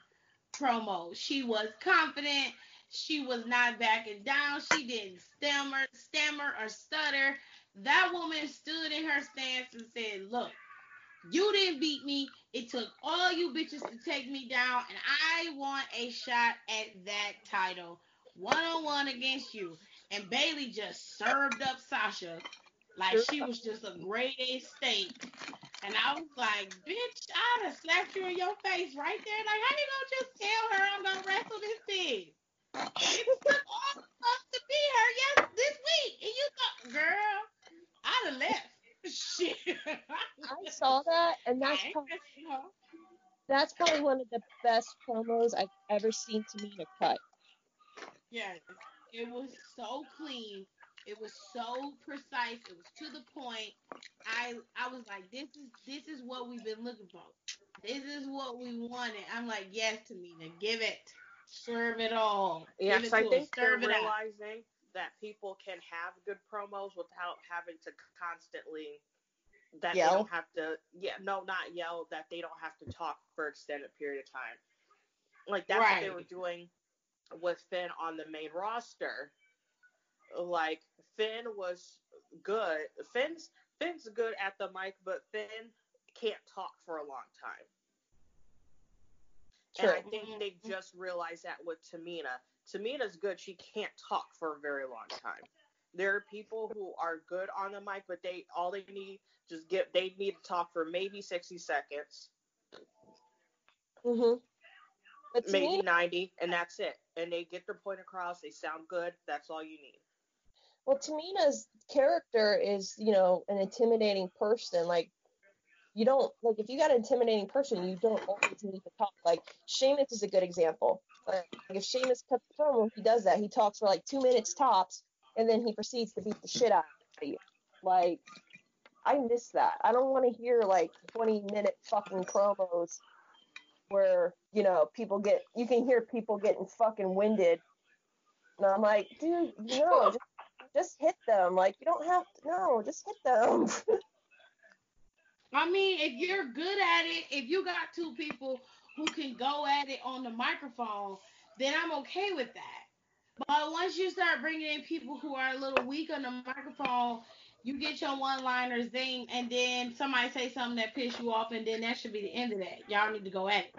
promo. She was confident. She was not backing down. She didn't stammer, stammer or stutter. That woman stood in her stance and said, "Look, you didn't beat me. It took all you bitches to take me down, and I want a shot at that title, one on one against you." And Bayley just served up Sasha like she was just a grade A steak. And I was like, bitch, I'd have slapped you in your face right there. Like, how you gonna just tell her I'm gonna wrestle this thing? Us to be her yes this week. And you thought, girl, I'd have left. Shit. I saw that, and that's probably, that's probably one of the best promos I've ever seen To me, Tamina cut. Yes. It was so clean. It was so precise. It was to the point. I I was like, this is this is what we've been looking for. This is what we wanted. I'm like, yes, Tamina, give it. Serve it all. Yes, it I think they're it out. realizing that people can have good promos without having to constantly that they Yell? don't have to yeah no not yell that they don't have to talk for extended period of time like that's what they were doing with Finn on the main roster like Finn was good Finn's Finn's good at the mic but Finn can't talk for a long time and I think they just realized that with Tamina. Tamina's good. She can't talk for a very long time. There are people who are good on the mic, but they all they need just get they need to talk for maybe sixty seconds, Mhm. Maybe Tamina, ninety, and that's it. And they get their point across. They sound good. That's all you need. well, Tamina's character is, you know, an intimidating person. Like, you don't like if you got an intimidating person, you don't always need to talk. Like Sheamus is a good example. Like if Sheamus cuts the promo, he does that. He talks for like two minutes tops, and then he proceeds to beat the shit out of you. Like, I miss that. I don't want to hear like 20 minute fucking promos where you know people get you can hear people getting fucking winded. And I'm like, dude, no, [laughs] just, just hit them. Like you don't have to. No, just hit them. [laughs] I mean, if you're good at it, if you got two people who can go at it on the microphone, then I'm okay with that. But once you start bringing in people who are a little weak on the microphone, you get your one-liner zing, and then somebody say something that piss you off, and then that should be the end of that. Y'all need to go at it.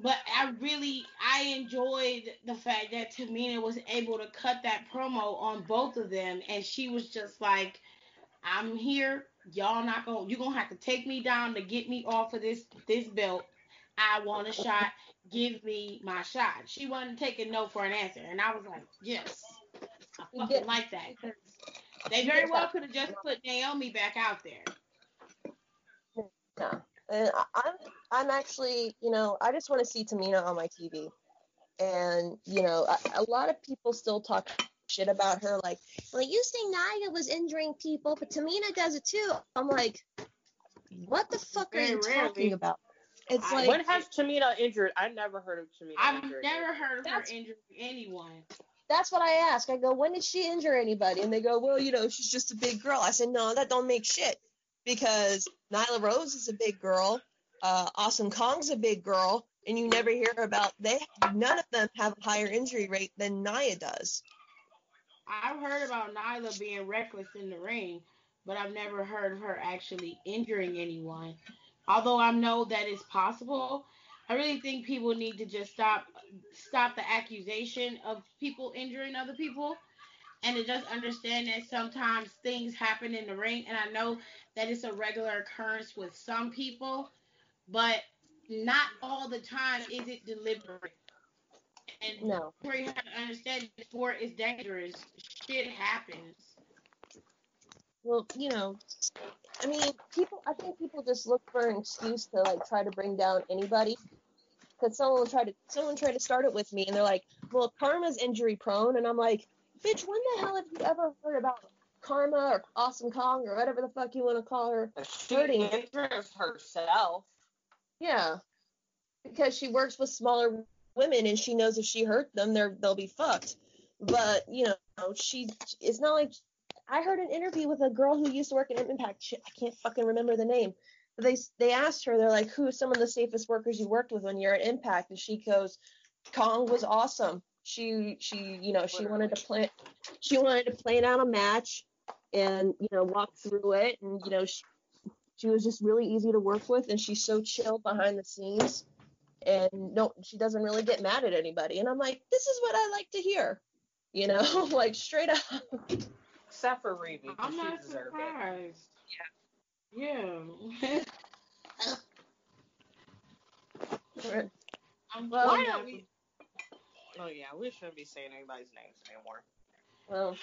But I really, I enjoyed the fact that Tamina was able to cut that promo on both of them, and she was just like, I'm here. Y'all not gonna you're gonna have to take me down to get me off of this this belt. I want a shot. Give me my shot. She wasn't taking no for an answer. And I was like, Yes. I fucking get- like that. They very well could have just put Naomi back out there. Yeah. And I'm I'm actually, you know, I just want to see Tamina on my TV. And, you know, a, a lot of people still talk shit about her like, well, you say Nia was injuring people, but Tamina does it too. I'm like, what the fuck are you rarely. talking about? It's I- like when has Tamina injured? I never heard of Tamina I've injured. never heard of her injuring anyone. that's what I ask. I go, when did she injure anybody? And they go, well, you know, she's just a big girl. I said, no, that don't make shit because Nyla Rose is a big girl, uh, Awesome Kong's a big girl, and you never hear about they. None of them have a higher injury rate than Nia does. I've heard about Nyla being reckless in the ring, but I've never heard of her actually injuring anyone. Although I know that it's possible, I really think people need to just stop stop the accusation of people injuring other people and to just understand that sometimes things happen in the ring and I know that it's a regular occurrence with some people, but not all the time is it deliberate. And No. where you have to understand the sport is dangerous. Shit happens. Well, you know, I mean, people. I think people just look for an excuse to like try to bring down anybody. Because someone tried to someone tried to start it with me, and they're like, "Well, Karma's injury prone," and I'm like, "Bitch, when the hell have you ever heard about Karma or Awesome Kong or whatever the fuck you want to call her She hurting?" injures herself. Yeah, because she works with smaller women and she knows if she hurt them, they're they'll be fucked. But you know, she it's not like I heard an interview with a girl who used to work at Impact. Shit, I can't fucking remember the name. They they asked her, they're like, who are some of the safest workers you worked with when you're at Impact? And she goes, Kong was awesome. She she you know she wanted to plan she wanted to plan out a match and you know walk through it and you know she, she was just really easy to work with and she's so chill behind the scenes and no she doesn't really get mad at anybody and i'm like this is what i like to hear you know [laughs] like straight up Except for Reeve. 'cause I'm not deserved it. surprised. Yeah. Yeah. [laughs] I'm Well, Why glad don't we? Oh yeah, we shouldn't be saying anybody's names anymore. well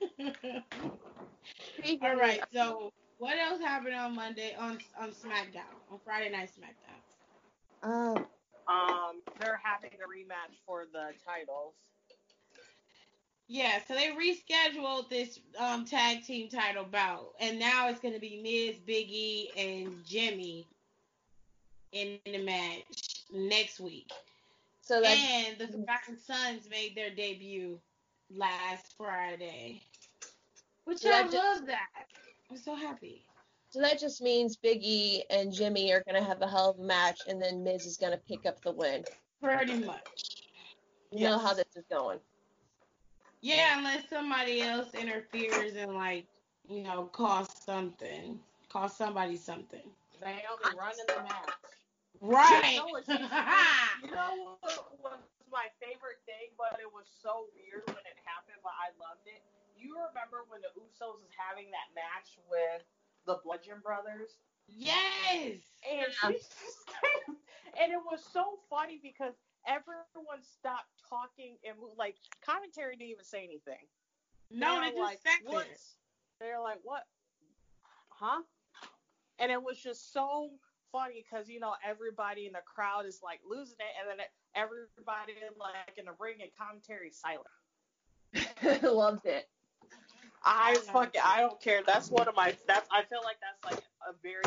[laughs] All right. So, what else happened on Monday on on SmackDown on Friday Night SmackDown? Uh, Um, they're having a rematch for the titles. Yeah. So they rescheduled this um tag team title bout, and now it's gonna be Miz, Biggie, and Jimmy in the match next week. so that And the Forgotten Sons made their debut last Friday, which I that ju- love that. I'm so happy. So that just means Biggie and Jimmy are gonna have a hell of a match and then Miz is gonna pick up the win. Pretty much. You know how this is going. Yeah, unless somebody else interferes and like, you know, cost something. Cost somebody something. Naomi running the match. Right. You know what's- [laughs] You know what was my favorite thing, but it was so weird when it happened, but I loved it. You remember when the Usos was having that match with the Bludgeon Brothers? yes. And she just and it was so funny because everyone stopped talking and like commentary didn't even say anything. No, They're they just like, sat there. They're like, what? Huh? And it was just so funny because you know everybody in the crowd is like losing it, and then everybody like in the ring and commentary is silent. [laughs] Loved it. I fucking I don't care. That's one of my that's I feel like that's like a very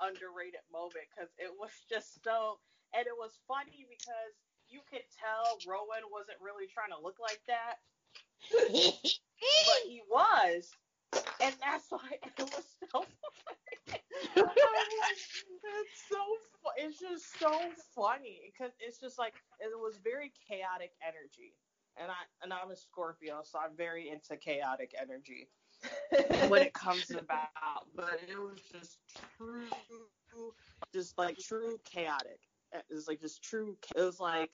underrated moment because it was just so and it was funny because you could tell Rowan wasn't really trying to look like that, but he was, and that's why [laughs] it was so. funny. it's so it's just so funny because it's just like it was very chaotic energy, and I and I'm a Scorpio, so I'm very into chaotic energy [laughs] when it comes about, but it was just true, just like true chaotic. It was like just true. It was like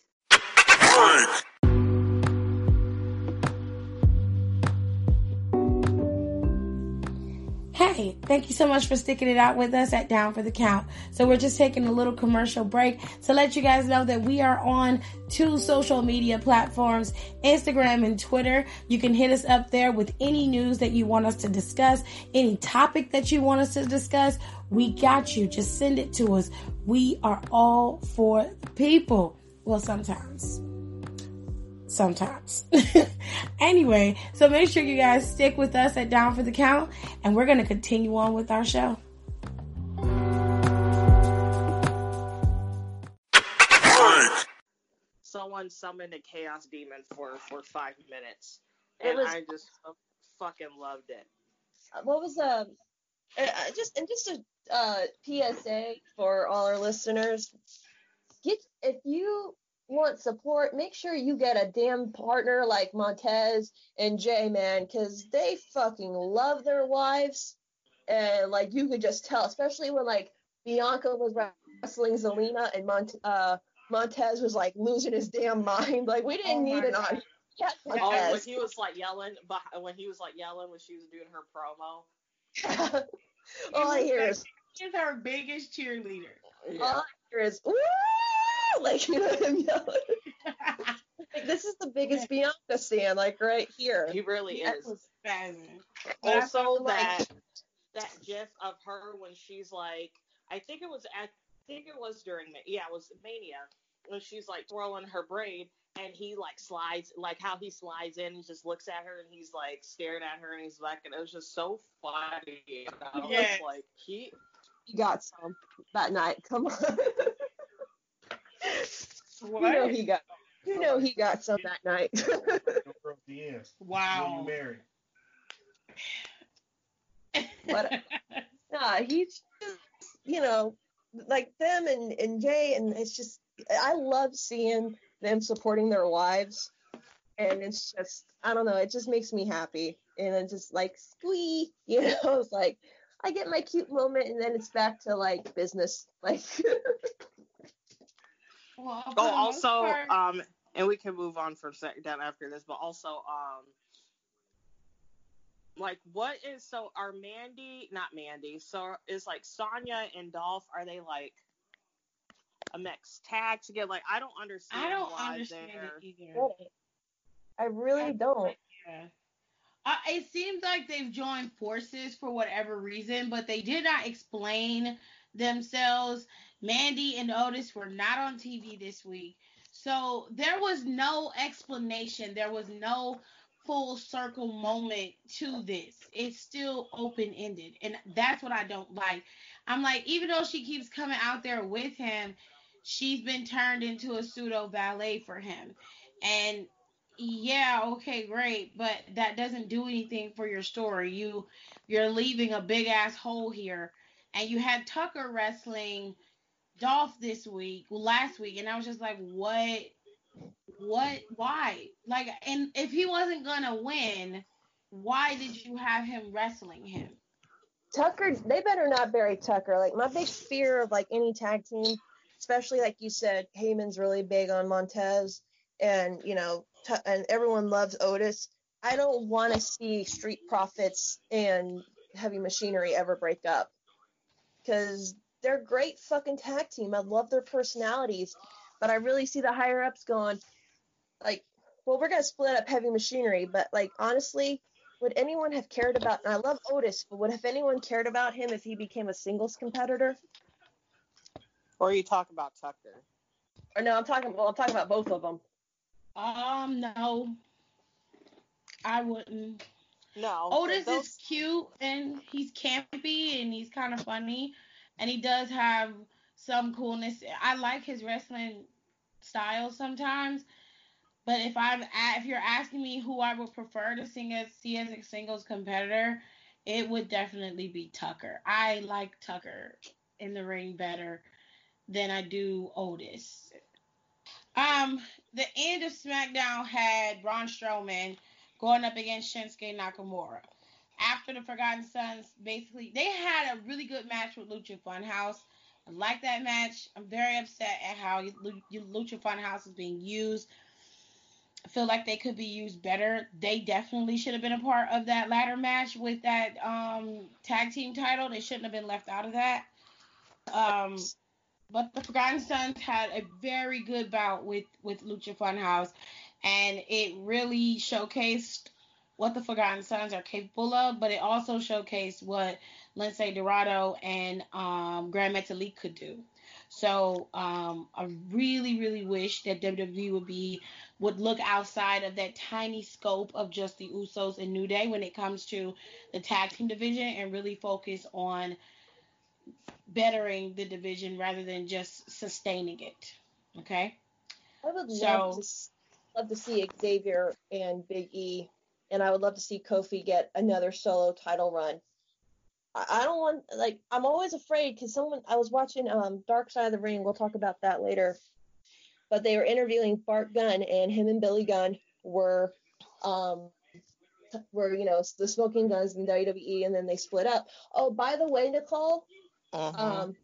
Hey, thank you so much for sticking it out with us at Down for the Count. So we're just taking a little commercial break to let you guys know that we are on two social media platforms, Instagram and Twitter. You can hit us up there with any news that you want us to discuss, any topic that you want us to discuss. We got you. Just send it to us. We are all for the people. Well, sometimes sometimes. [laughs] anyway, so make sure you guys stick with us at Down for the Count, and we're going to continue on with our show. someone summoned a chaos demon for for five minutes, and was- I just fucking loved it. Uh, what was um uh, uh, just and just a uh, PSA for all our listeners. Get if you want support, make sure you get a damn partner like Montez and Jay, man, because they fucking love their wives, and like you could just tell, especially when like Bianca was wrestling Zelina and Mont uh Montez was like losing his damn mind. [laughs] Like we didn't Oh need on. God. Yeah, Oh, when he was like yelling, but when he was like yelling when she was doing her promo. [laughs] all I hear is She's our biggest cheerleader. all I hear is ooh, [laughs] like you know him yelling. [laughs] Like, this is the biggest Bianca stand, like right here. He really That is. was spazzing. Also, felt like- that that gif of her when she's like, I think it was at, I think it was during, Ma- yeah, it was Mania when she's like twirling her braid and he like slides, like how he slides in, he just looks at her and he's like staring at her and he's like, and it was just so funny. And I was Yes. like, he, You got some that night. Come on. [laughs] You know he got. You know he got some that night. [laughs] No girl at the end. When Wow. you married. But- nah, he's just, you know, like them and, and Jay, and it's just, I love seeing them supporting their wives. And it's just, I don't know, it just makes me happy. And it's just like, squee, [laughs] you know, it's like, I get my cute moment, and then it's back to like business. Like, [laughs] well, Oh, also, um, and we can move on for a second down after this, but also, um, like, what is so? Are Mandy not Mandy? So is like Sonya and Dolph? Are they like a mixed tag together? Like, I don't understand. I don't why understand it either. I really don't. Yeah. Uh, it seems like they've joined forces for whatever reason, but they did not explain themselves. Mandy and Otis were not on TV this week. So there was no explanation. There was no full circle moment to this. It's still open ended. And that's what I don't like. I'm like, even though she keeps coming out there with him, she's been turned into a pseudo valet for him. And yeah, okay, great, but that doesn't do anything for your story. You you're leaving a big ass hole here. And you had Tucker wrestling Dolph this week, last week, and I was just like, what what why? Like and if he wasn't gonna win, why did you have him wrestling him? Tucker, they better not bury Tucker. Like my big fear of like any tag team, especially like you said, Heyman's really big on Montez, and you know, And everyone loves Otis. I don't want to see Street Profits and Heavy Machinery ever break up because they're great fucking tag team. I love their personalities, but I really see the higher ups going like, well, we're gonna split up Heavy Machinery, but like honestly, would anyone have cared about and I love Otis, but would have anyone cared about him if he became a singles competitor? Or are you talk about Tucker? Or no, I'm talking well, I'm talking about both of them. Um, no. I wouldn't. No. Otis those- is cute and he's campy and he's kind of funny and he does have some coolness. I like his wrestling style sometimes, but if I'm if you're asking me who I would prefer to sing as see as a singles competitor, it would definitely be Tucker. I like Tucker in the ring better than I do Otis. Um, the end of SmackDown had Braun Strowman going up against Shinsuke Nakamura. After the Forgotten Sons, basically, they had a really good match with Lucha Funhouse. I like that match. I'm very upset at how Lu- Lucha Funhouse is being used. I feel like they could be used better. They definitely should have been a part of that ladder match with that um, tag team title. They shouldn't have been left out of that. Um, but the Forgotten Sons had a very good bout with with Lucha Funhouse, and it really showcased what the Forgotten Sons are capable of. But it also showcased what Lince Dorado and um, Grand Metalik could do. So um, I really, really wish that WWE would be would look outside of that tiny scope of just the Usos and New Day when it comes to the tag team division and really focus on bettering the division rather than just sustaining it. Okay. I would So- love to love to see Xavier and Big E, and I would love to see Kofi get another solo title run. I, I don't want like I'm always afraid because someone I was watching um Dark Side of the Ring. We'll talk about that later. But they were interviewing Bart Gunn, and him and Billy Gunn were um were you know the Smoking Gunns in WWE, and then they split up. Oh, by the way, Nicole, Mhm. um,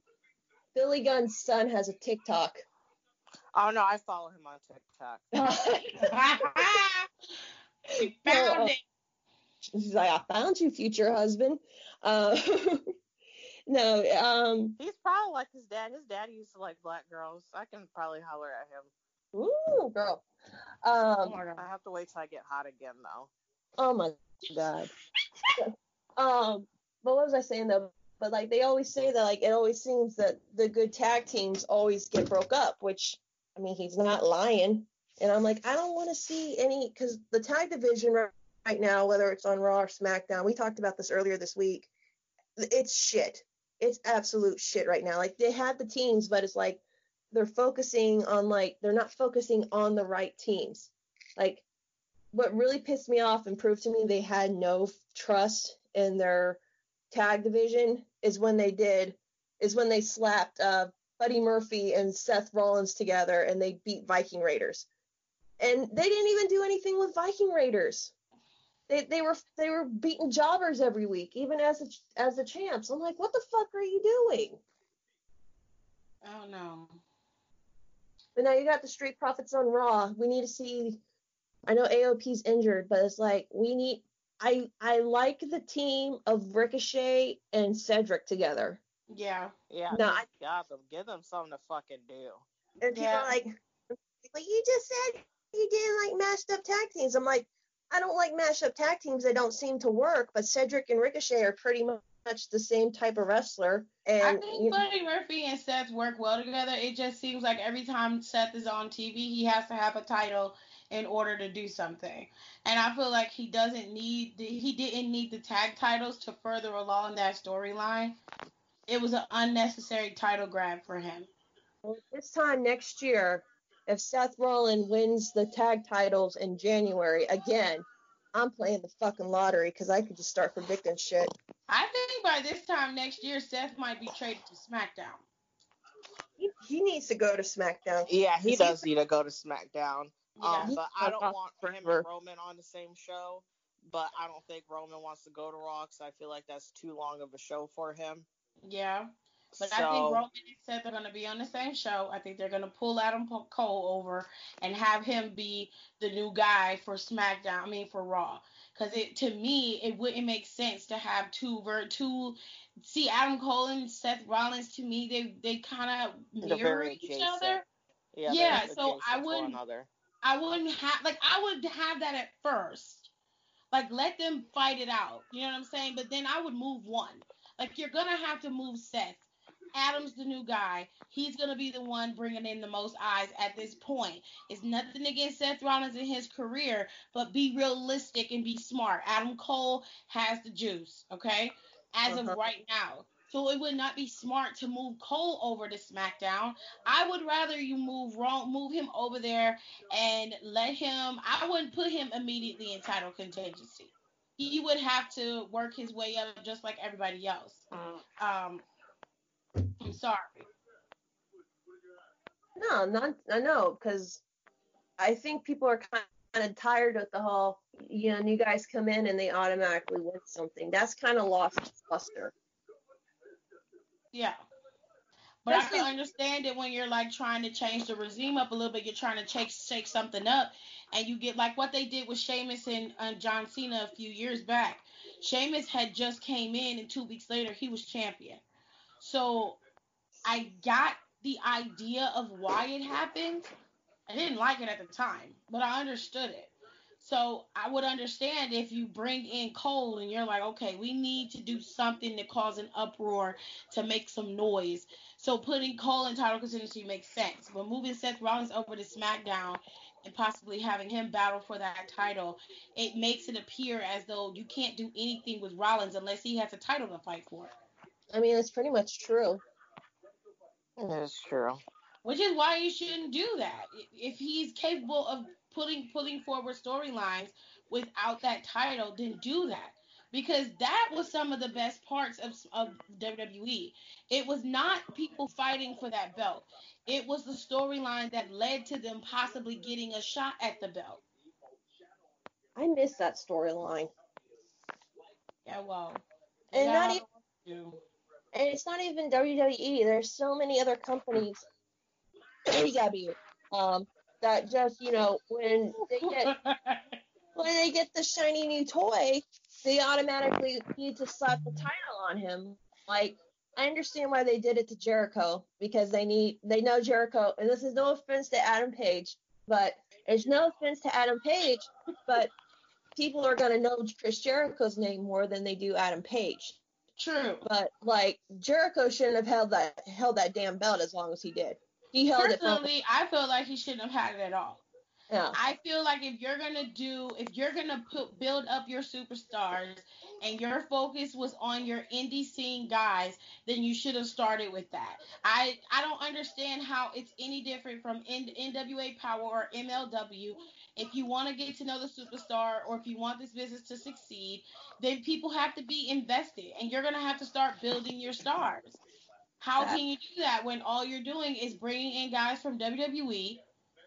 Billy Gunn's son has a TikTok. oh no, I follow him on TikTok. [laughs] she [laughs] found it. She's like, I found you, future husband. Uh, [laughs] no, um, He's probably like his dad. His dad used to like black girls. I can probably holler at him. ooh, girl. Oh Um, my God. I have to wait till I get hot again though. oh my god. um, but what was I saying though? But like they always say that like it always seems that the good tag teams always get broke up, which I mean he's not lying. And I'm like, I don't want to see any because the tag division right, right now, whether it's on Raw or SmackDown, we talked about this earlier this week. It's shit. It's absolute shit right now. Like they had the teams, but it's like they're focusing on like they're not focusing on the right teams. Like what really pissed me off and proved to me they had no trust in their tag division is when they did is when they slapped uh, Buddy Murphy and Seth Rollins together and they beat Viking Raiders. And they didn't even do anything with Viking Raiders. They, they were they were beating jobbers every week, even as a, as the champs. I'm like, what the fuck are you doing? Oh no. But now you got the Street Profits on Raw. We need to see. I know AOP's injured, but it's like we need. I I like the team of Ricochet and Cedric together. Yeah. Yeah. No, I- got them. Give them something to fucking do. And people Yeah. are like, like you just said you didn't like mashed up tag teams. I'm like, I don't like mashed up tag teams. They don't seem to work. But Cedric and Ricochet are pretty much the same type of wrestler. And I you think know, Buddy Murphy and Seth work well together. It just seems like every time Seth is on TV, he has to have a title in order to do something. And I feel like he doesn't need the, he didn't need the tag titles to further along that storyline. It was an unnecessary title grab for him. this time next year, if Seth Rollins wins the tag titles in January again, I'm playing the fucking lottery because I could just start predicting shit. I think by this time next year, Seth might be traded to SmackDown. He, he needs to go to SmackDown. Yeah, he He does need to go to SmackDown. Yeah. Um, but I don't been off want him and Roman on the same show. But I don't think Roman wants to go to Raw 'cause I feel like that's too long of a show for him. Yeah. But so, I think Roman and Seth are going to be on the same show. I think they're going to pull Adam Cole over and have him be the new guy for SmackDown. I mean for Raw, because it to me it wouldn't make sense to have two ver two. See Adam Cole and Seth Rollins to me they they kind of mirror each adjacent. other. yeah, yeah, so I adjacent to one wouldn't- another. I wouldn't have like I would have that at first. Like let them fight it out. You know what I'm saying? But then I would move one. Like you're gonna have to move Seth. Adam's the new guy. He's gonna be the one bringing in the most eyes at this point. It's nothing against Seth Rollins in his career, but be realistic and be smart. Adam Cole has the juice, okay? As of Uh-huh. right now. So it would not be smart to move Cole over to SmackDown. I would rather you move wrong, move him over there and let him. I wouldn't put him immediately in title contingency. He would have to work his way up just like everybody else. Um, I'm sorry. No, not I know because I think people are kind of tired of the whole you know new guys come in and they automatically win something. That's kind of lost its luster. Yeah. But I can understand it when you're like trying to change the regime up a little bit. You're trying to shake shake something up, and you get like what they did with Sheamus and uh, John Cena a few years back. Sheamus had just came in, and two weeks later he was champion. So I got the idea of why it happened. I didn't like it at the time, but I understood it. So I would understand if you bring in Cole and you're like, okay, we need to do something to cause an uproar to make some noise. So putting Cole in title contingency makes sense. But moving Seth Rollins over to SmackDown and possibly having him battle for that title, it makes it appear as though you can't do anything with Rollins unless he has a title to fight for. I mean, it's pretty much true. That's true. Which is why you shouldn't do that. If he's capable of putting putting forward storylines without that title, then do that. Because that was some of the best parts of, of WWE. It was not people fighting for that belt. It was the storyline that led to them possibly getting a shot at the belt. I miss that storyline. Yeah, well. And not even-. And it's not even WWE. There's so many other companies, [clears throat] AEW, um, that just you know when they get [laughs] when they get the shiny new toy, they automatically need to slap the title on him. Like I understand why they did it to Jericho because they need they know Jericho, and this is no offense to Adam Page, but it's no offense to Adam Page, but people are gonna know Chris Jericho's name more than they do Adam Page. True. But like Jericho shouldn't have held that held that damn belt as long as he did. He held it. Personally, I feel like he shouldn't have had it at all. Yeah. I feel like if you're gonna do, if you're gonna put build up your superstars, and your focus was on your indie scene guys, then you should have started with that. I I don't understand how it's any different from N- NWA Power or MLW. If you want to get to know the superstar, or if you want this business to succeed, then people have to be invested, and you're gonna have to start building your stars. How can you do that when all you're doing is bringing in guys from WWE?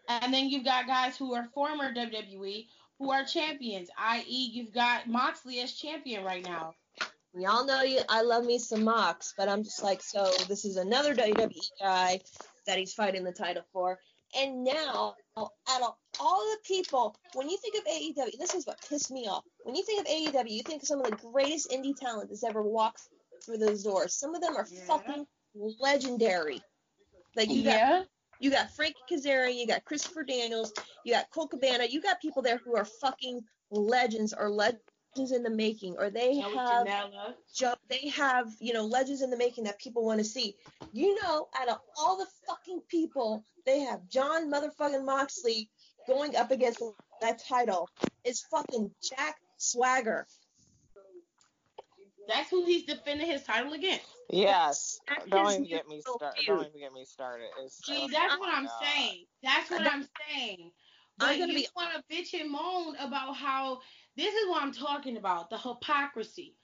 And then you've got guys who are former WWE who are champions, i.e., you've got Moxley as champion right now. Y'all know you. I love me some Mox, but I'm just like, so this is another WWE guy that he's fighting the title for. And now, out of all the people, when you think of AEW, this is what pissed me off. When you think of AEW, you think of some of the greatest indie talent that's ever walked through those doors. Some of them are Yeah. fucking legendary. Like you got yeah. You got Frankie Kazarian, you got Christopher Daniels, you got Colt Cabana, you got people there who are fucking legends or legends in the making, or they Joey have jo- they have you know legends in the making that people want to see. You know, out of all the fucking people, they have Jon motherfucking Moxley going up against that title is fucking Jack Swagger. That's who he's defending his title against. Yes. [laughs] That Don't even get me started. Don't even get me started. It's See, just- that's oh what I'm God. saying. That's what I'm saying. I'm But gonna you be- want to bitch and moan about how this is what I'm talking about, the hypocrisy.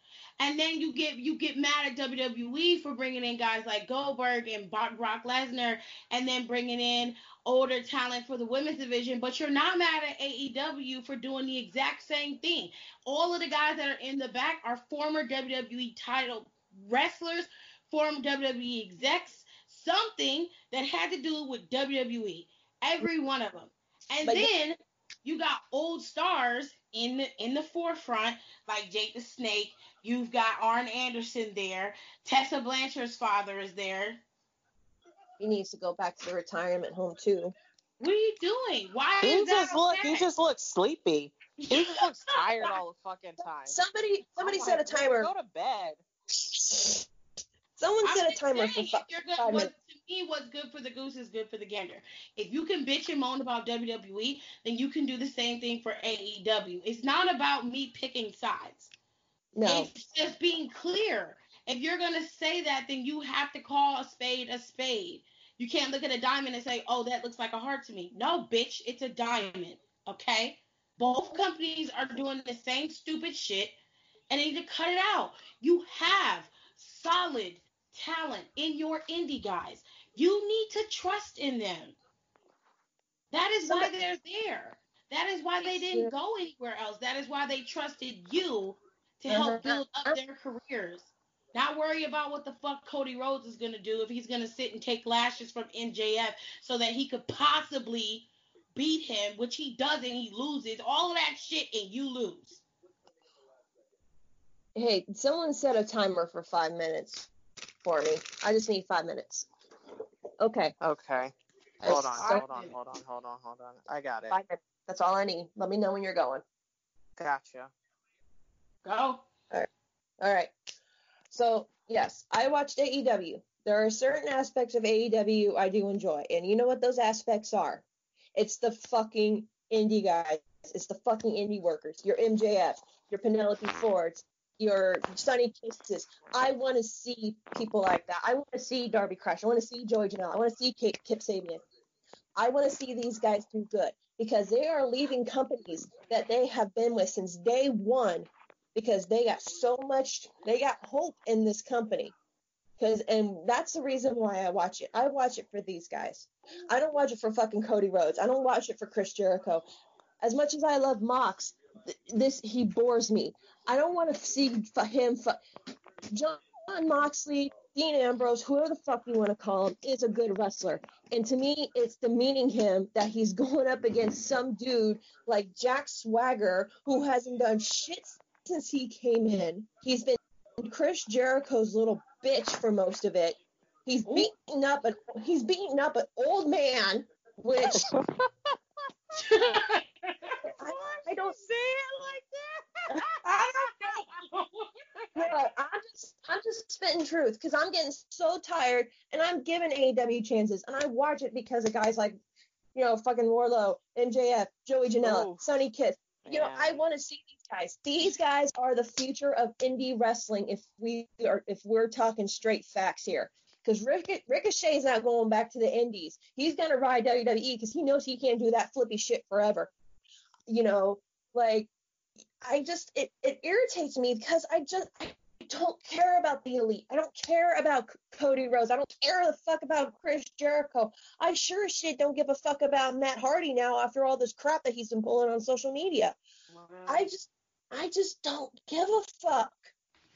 And then you get you get mad at WWE for bringing in guys like Goldberg and Brock Lesnar, and then bringing in older talent for the women's division. But you're not mad at AEW for doing the exact same thing. All of the guys that are in the back are former WWE title wrestlers, former WWE execs, something that had to do with WWE. Every one of them. And But- then you got old stars in the in the forefront, like Jake the Snake. You've got Arn Anderson there. Tessa Blanchard's father is there. He needs to go back to the retirement home too. What are you doing? Why He is that just look. He just looks sleepy. He just looks [laughs] tired all the fucking time. Somebody somebody Oh set a timer. God, Go to bed. Someone I'm set a timer saying, for if fi- you're good, five minutes. To me, what's good for the goose is good for the gander. If you can bitch and moan about WWE, then you can do the same thing for AEW. It's not about me picking sides. No. It's just being clear. If you're gonna say that, then you have to call a spade a spade. You can't look at a diamond and say, "Oh, that looks like a heart to me." No, bitch, it's a diamond. Okay. Both companies are doing the same stupid shit, and they need to cut it out. You have solid talent in your indie guys. You need to trust in them. That is why they're there. That is why they didn't go anywhere else. That is why they trusted you to help Uh-huh. build up their careers. Not worry about what the fuck Cody Rhodes is gonna do if he's gonna sit and take lashes from MJF so that he could possibly beat him, which he doesn't. He loses all of that shit, and you lose. Hey, someone set a timer for five minutes for me. I just need five minutes. Okay. Okay. Hold on. Hold on. Hold on. Hold on. Hold on. I got it. Five minutes. That's all I need. Let me know when you're going. Gotcha. Go. All right. So, yes, I watched AEW. There are certain aspects of AEW I do enjoy. And you know what those aspects are? It's the fucking indie guys. It's the fucking indie workers. Your MJF, your Penelope Fords, your Sonny Kisses. I want to see people like that. I want to see Darby Crush. I want to see Joey Janela. I want to see Kip, Kip Sabian. I want to see these guys do good because they are leaving companies that they have been with since day one because they got so much they got hope in this company because and that's the reason why i watch it i watch it for these guys i don't watch it for fucking cody rhodes i don't watch it for chris jericho as much as i love mox this he bores me i don't want to see f- him jon moxley dean ambrose whoever the fuck you want to call him is a good wrestler and to me it's demeaning him that he's [laughs] going up against some dude like jack swagger who hasn't done shit since he came in. He's been Chris Jericho's little bitch for most of it. He's beating up a he's beating up an old man, which [laughs] [laughs] don't say it like that. I don't know. no, I'm just I'm just spitting truth because I'm getting so tired and I'm giving AEW chances and I watch it because of guys like you know, fucking Warlow, MJF, Joey Janela, Ooh. Sonny Kiss. You know, I want to see these guys. These guys are the future of indie wrestling if we are if we're talking straight facts here. Because Ric- Ricochet's not going back to the indies. He's gonna ride WWE because he knows he can't do that flippy shit forever. You know, like I just it, it irritates me because I just I don't care about the elite. I don't care about Cody Rhodes. I don't care the fuck about Chris Jericho. I sure as shit don't give a fuck about Matt Hardy now after all this crap that he's been pulling on social media. I just I just don't give a fuck.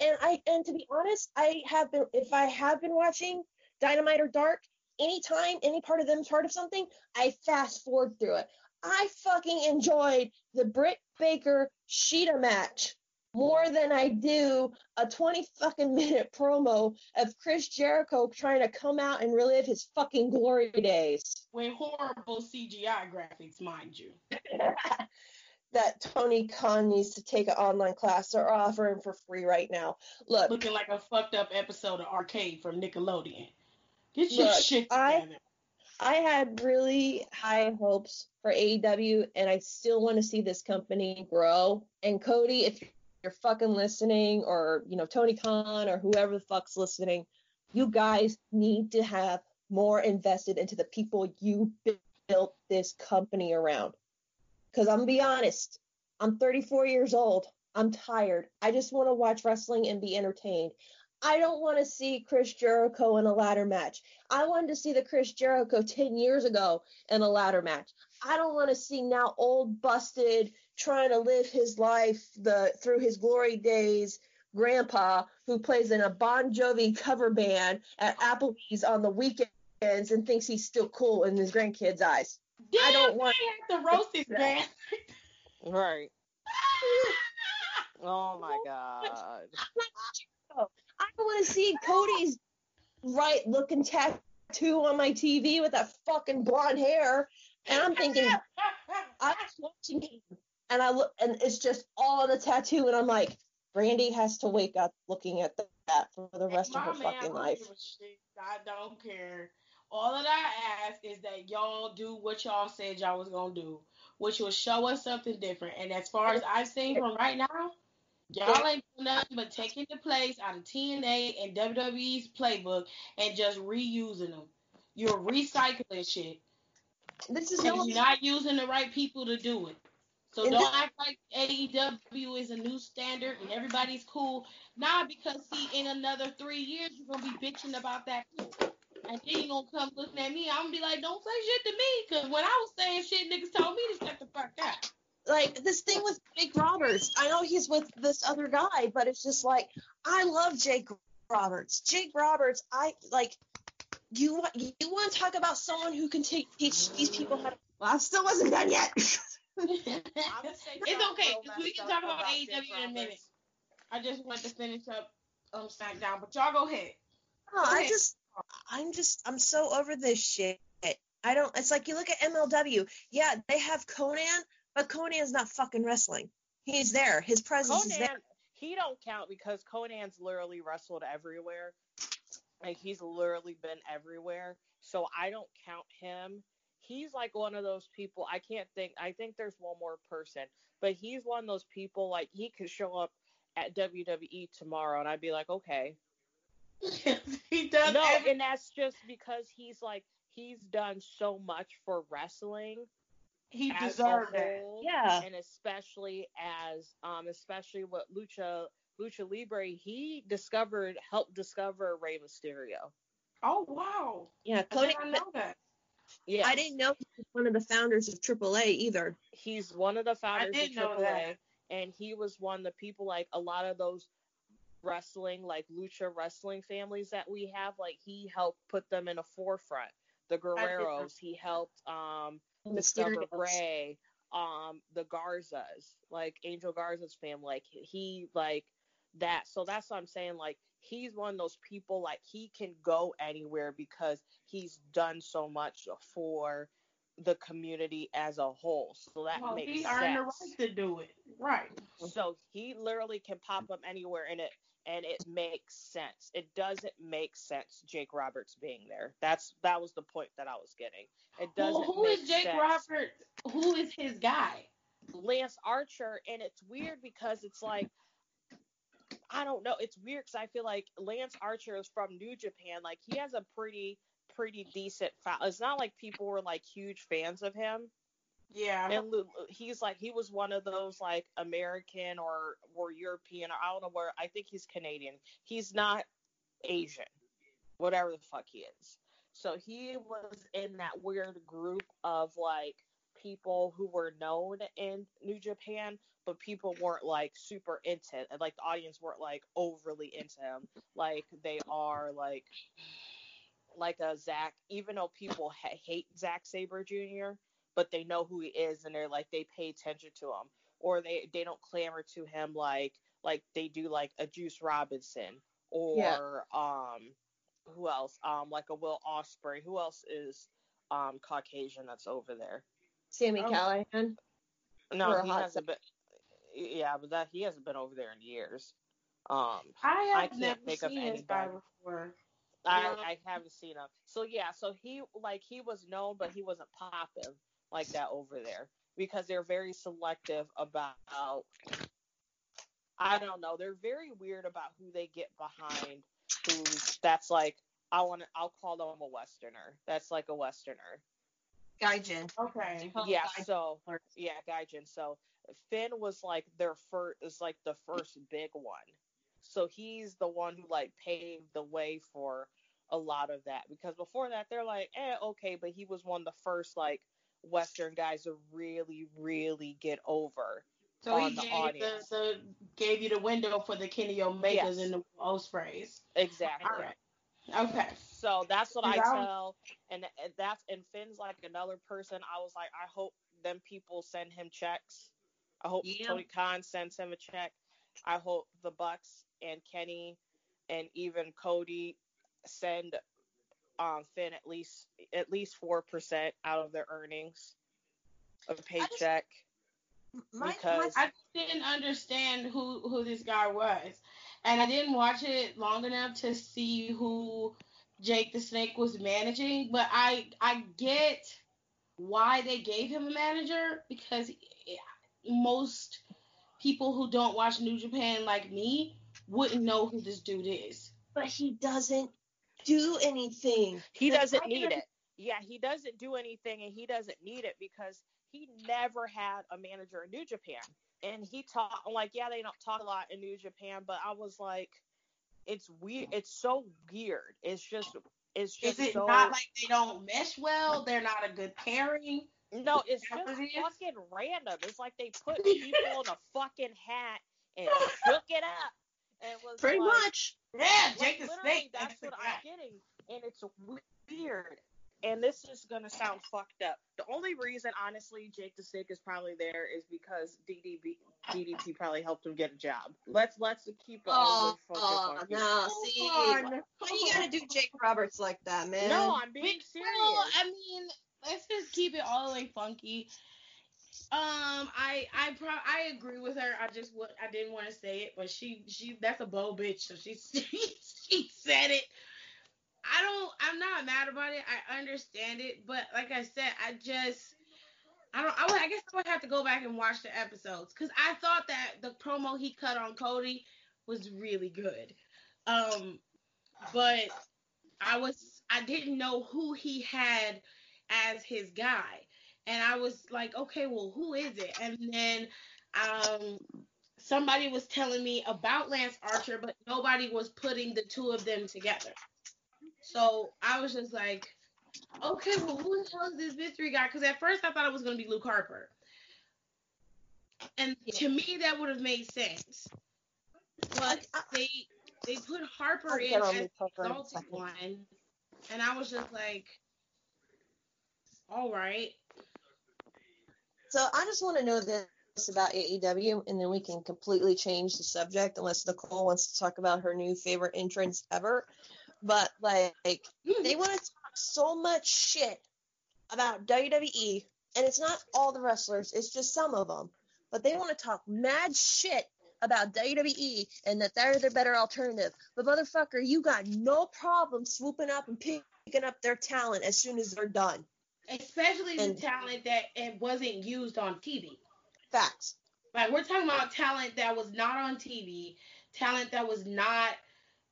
And I and to be honest, I have been if I have been watching Dynamite or Dark, anytime any part of them's part of something, I fast forward through it. I fucking enjoyed the Britt Baker Shida match more than I do a 20 fucking minute promo of Chris Jericho trying to come out and relive his fucking glory days. With horrible CGI graphics, mind you. [laughs] that Tony Khan needs to take an online class. They're offering for free right now. Look, Looking like a fucked up episode of Arcade from Nickelodeon. Get your Look, shit together. I had really high hopes for AEW, and I still want to see this company grow. And Cody, if you're fucking listening, or you know Tony Khan, or whoever the fuck's listening, you guys need to have more invested into the people you built this company around. Because I'm gonna be honest, I'm 34 years old. I'm tired. I just want to watch wrestling and be entertained. I don't want to see Chris Jericho in a ladder match. I wanted to see the Chris Jericho 10 years ago in a ladder match. I don't want to see now old busted trying to live his life the through his glory days grandpa who plays in a Bon Jovi cover band at Applebee's on the weekends and thinks he's still cool in his grandkids' eyes. Damn, I don't want I have to roast this [laughs] man. Right. [laughs] Oh my god. I want to see Cody's right looking tattoo on my TV with that fucking blonde hair. And I'm thinking, [laughs] I was watching him, and I look, and it's just all on the tattoo, and I'm like, Brandi has to wake up looking at that for the rest of her man, fucking life. give a shit. I don't care. All that I ask is that y'all do what y'all said y'all was gonna do, which was show us something different. And as far as I've seen from right now, y'all ain't doing nothing but taking the place out of TNA and WWE's playbook and just reusing them. You're recycling shit. This is no you're not using the right people to do it. So And don't this- act like AEW is a new standard and everybody's cool. Nah, because see, in another three years you're gonna be bitching about that too. And then you're gonna come looking at me. I'm gonna be like, don't say shit to me, cause when I was saying shit, niggas told me to shut the fuck up. Like this thing with Jake Roberts. I know he's with this other guy, but it's just like I love Jake Roberts. Jake Roberts, I like. You want you want to talk about someone who can take, teach these people how to? Well, I still wasn't done yet. [laughs] it's okay, we can talk about AEW in a minute. I just want to finish up um SmackDown, but y'all go ahead. No, I just, I'm just, I'm so over this shit. I don't. It's like you look at MLW. Yeah, they have Konnan, but Konnan's not fucking wrestling. He's there. His presence is there. Konnan, he don't count because Konnan's literally wrestled everywhere. Like he's literally been everywhere. So I don't count him. He's like one of those people. I can't think. I think there's one more person, but he's one of those people. Like he could show up at WWE tomorrow, and I'd be like, okay. [laughs] he does No, every- and that's just because he's like he's done so much for wrestling. He as deserved that. whole, Yeah. and especially as um especially what lucha lucha libre he discovered helped discover Rey Mysterio. Oh wow. Yeah, I did not know that. Yeah, I didn't know he was one of the founders of AAA either. he's one of the founders did of know AAA, that. and he was one of the people like a lot of those wrestling like lucha wrestling families that we have. Like he helped put them in a forefront. The Guerreros, he helped um discover Mysterios. Rey, um, the Garzas, like Angel Garza's family, like he like that. So that's what I'm saying. Like he's one of those people like he can go anywhere because he's done so much for the community as a whole. So that Well, makes he sense. earned the right to do it. Right. So he literally can pop up anywhere in it. And it makes sense. It doesn't make sense Jake Roberts being there. That's that was the point that I was getting. It doesn't. Who, who is Jake sense. Roberts? Who is his guy? Lance Archer, and it's weird because it's like I don't know. It's weird because I feel like Lance Archer is from New Japan. Like he has a pretty pretty decent. It's not like people were like huge fans of him. Yeah. And he's like he was one of those like American or or European or I don't know where. I think he's Canadian. He's not Asian, whatever the fuck he is. So he was in that weird group of like people who were known in New Japan, but people weren't like super into it. Like the audience weren't like overly into him, like they are like like a Zack. Even though people ha- hate Zack Sabre Jr., but they know who he is and they're like they pay attention to him, or they they don't clamor to him like like they do like a Juice Robinson or Yeah. um who else um like a Will Ospreay. Who else is um Caucasian that's over there? Sami Oh. Callihan. No, he hasn't been. Yeah, but that he hasn't been over there in years. Um, I I have can't never think of seen guy anybody. before. I I haven't seen him. So yeah, so he like he was known, but he wasn't popping like that over there because they're very selective about. I don't know. They're very weird about who they get behind. Who's that's like I want to. I'll call them a Westerner. That's like a Westerner. Gaijin. Okay. Yeah. Gaijin. So yeah, Gaijin. So Finn was like their first. Is like the first big one. So he's the one who like paved the way for a lot of that because before that they're like, eh, okay, but he was one of the first like Western guys to really, really get over. So on he the gave, audience. the, the, gave you the window for the Kenny Omegas Yes. and the Ospreays. Exactly. All right. Okay. So that's what I Because I was- tell, and, and that's and Finn's like another person. I was like, I hope them people send him checks. I hope Yeah. Tony Khan sends him a check. I hope the Bucks and Kenny and even Cody send um Finn at least at least four percent out of their earnings, a paycheck. My, Because- I didn't understand who who this guy was, and I didn't watch it long enough to see who Jake the Snake was managing. But I I get why they gave him a manager because most people who don't watch New Japan like me wouldn't know who this dude is. But he doesn't do anything. He doesn't I need can- it. Yeah, he doesn't do anything and he doesn't need it because he never had a manager in New Japan. And he taught like, yeah, they don't talk a lot in New Japan, but I was like, it's weird. It's so weird. It's just, it's just Is it so. not like they don't mesh well? They're not a good pairing. no, it's just what it is? fucking random. It's like they put people in a fucking hat and shook it up. And was Pretty like, much. Yeah, Like, Jake the Snake. That's the what guy. I'm getting, and it's weird. And this is gonna sound fucked up. The only reason, honestly, Jake the Snake is probably there is because DDB, DDP probably helped him get a job. Let's let's keep it all Oh, oh no, Hold see, on. why you gotta do Jake Roberts like that, man? No, I'm being Big- serious. Well, I mean, let's just keep it all the way funky. Um, I I pro- I agree with her. I just what I didn't want to say it, but she she that's a bold bitch, so [laughs] she she, said it. I don't. I'm not mad about it. I understand it, but like I said, I just. I don't. I, would, I guess I would have to go back and watch the episodes because I thought that the promo he cut on Cody was really good. Um, but I was I didn't know who he had as his guy. And I was like, okay, well, who is it? And then um somebody was telling me about Lance Archer, but nobody was putting the two of them together. So I was just like, okay, well, who the hell is this mystery guy? Because at first I thought it was going to be Luke Harper. And to me, that would have made sense. But they they put Harper in as Harper exalted one, and I was just like, all right. So I just want to know this about AEW, and then we can completely change the subject unless Nicole wants to talk about her new favorite entrance ever. But like, hmm. they want to talk so much shit about WWE, and it's not all the wrestlers; it's just some of them. But they want to talk mad shit about WWE and that they're the better alternative. But motherfucker, you got no problem swooping up and picking up their talent as soon as they're done. Especially And- the talent that it wasn't used on TV. Facts. Like we're talking about talent that was not on TV, talent that was not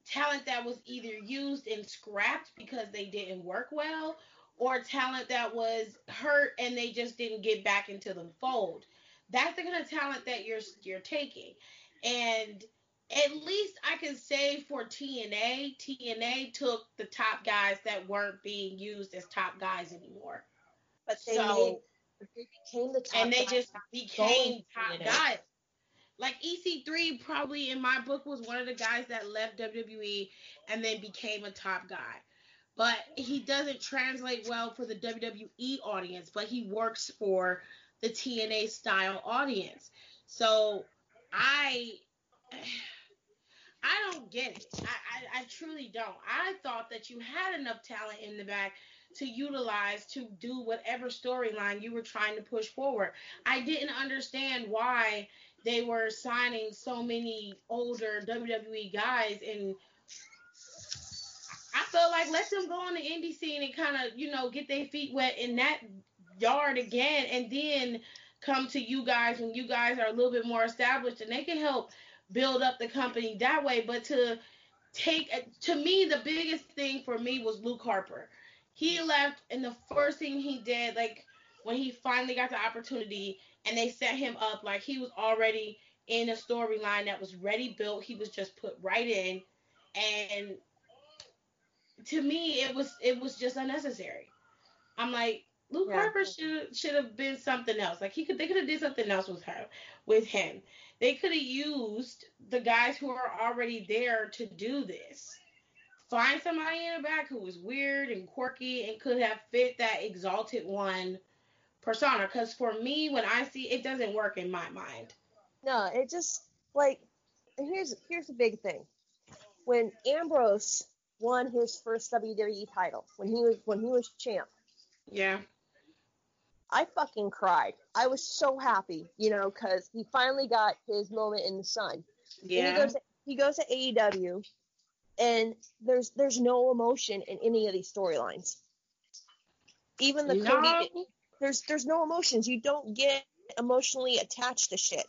talent that was either used and scrapped because they didn't work well, or talent that was hurt and they just didn't get back into the fold. That's the kind of talent that you're you're taking. And at least I can say for TNA, TNA took the top guys that weren't being used as top guys anymore. But they So- made they became the top and they just became top guys. Like EC3 probably in my book was one of the guys that left WWE and then became a top guy. But he doesn't translate well for the WWE audience, but he works for the TNA style audience. So I I don't get it. I, I, I truly don't. I thought that you had enough talent in the back to utilize to do whatever storyline you were trying to push forward. I didn't understand why they were signing so many older WWE guys and I felt like let them go on the indie scene and kind of, you know, get their feet wet in that yard again and then come to you guys when you guys are a little bit more established and they can help build up the company that way. But to take, to me, the biggest thing for me was Luke Harper. He left, and the first thing he did, like when he finally got the opportunity, and they set him up like he was already in a storyline that was ready built. He was just put right in, and to me, it was it was just unnecessary. I'm like, Luke Yeah. Harper should should have been something else. Like he could they could have did something else with her with him. They could have used the guys who are already there to do this. Find somebody in the back who was weird and quirky and could have fit that exalted one persona. Because for me, when I see it, doesn't work in my mind. No, it just like here's here's the big thing. When Ambrose won his first WWE title, when he was when he was champ, Yeah. I fucking cried. I was so happy, you know, because he finally got his moment in the sun. And he goes to, he goes to AEW, and there's there's no emotion in any of these storylines. Even the No. Cody, there's there's no emotions. You don't get emotionally attached to shit.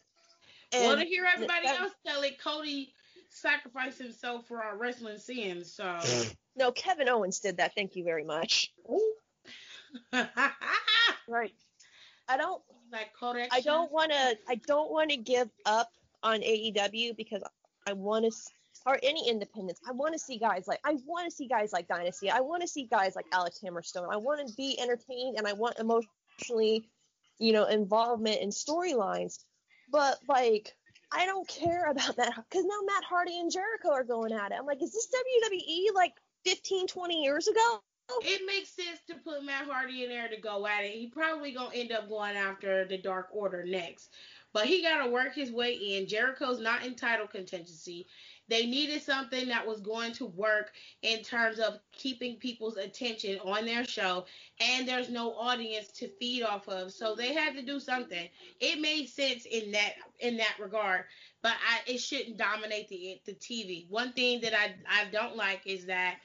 well, And to hear everybody that- else tell it, Cody sacrificed himself for our wrestling sins. So. [clears throat] no, Kevin Owens did that. Thank you very much. [laughs] Right. I don't like Kodak. I don't want to. I don't want to give up on AEW because I want to, or any independents. I want to see guys like I want to see guys like Dynasty. I want to see guys like Alex Hammerstone. I want to be entertained and I want emotionally, you know, involvement in storylines. But like, I don't care about that because now Matt Hardy and Jericho are going at it. I'm like, is this WWE like 15, 20 years ago? It makes sense to put Matt Hardy in there to go at it. He probably gonna end up going after the Dark Order next, but he gotta work his way in. Jericho's not in title contingency. They needed something that was going to work in terms of keeping people's attention on their show, and there's no audience to feed off of, so they had to do something. It made sense in that in that regard, but I, it shouldn't dominate the the TV. One thing that I I don't like is that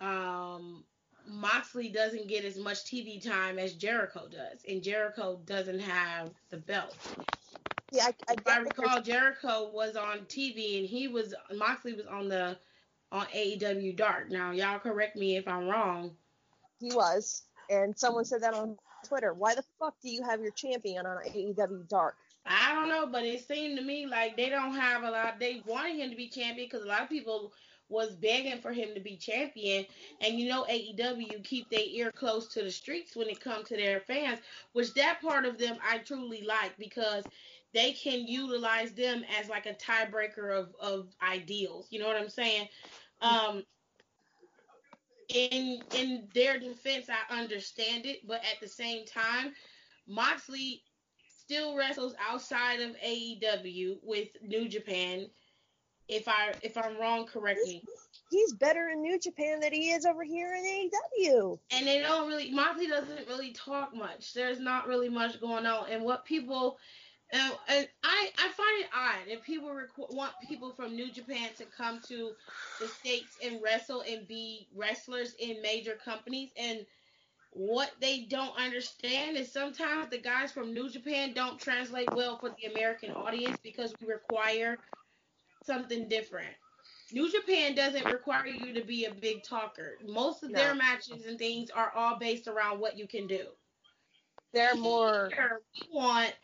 um Moxley doesn't get as much TV time as Jericho does, and Jericho doesn't have the belt. Yeah, I, I If I recall, Jericho was on TV and he was Moxley was on the on AEW Dark. Now, y'all correct me if I'm wrong. he was, and someone said that on Twitter. Why the fuck do you have your champion on AEW Dark? I don't know, but it seemed to me like they don't have a lot. They wanted him to be champion because a lot of people was begging for him to be champion. And you know, AEW keep their ear close to the streets when it comes to their fans, which that part of them I truly like because they can utilize them as like a tiebreaker of of ideals. You know what I'm saying? Um, in in their defense, I understand it, but at the same time, Moxley still wrestles outside of AEW with New Japan. If I if I'm wrong, correct me. He's better in New Japan than he is over here in AEW. And they don't really Moxley doesn't really talk much. There's not really much going on. And what people And, and I I find it odd if people requ- want people from New Japan to come to the states and wrestle and be wrestlers in major companies and what they don't understand is sometimes the guys from New Japan don't translate well for the American audience because we require something different. New Japan doesn't require you to be a big talker. Most of No. their matches and things are all based around what you can do. They're more. Here, we want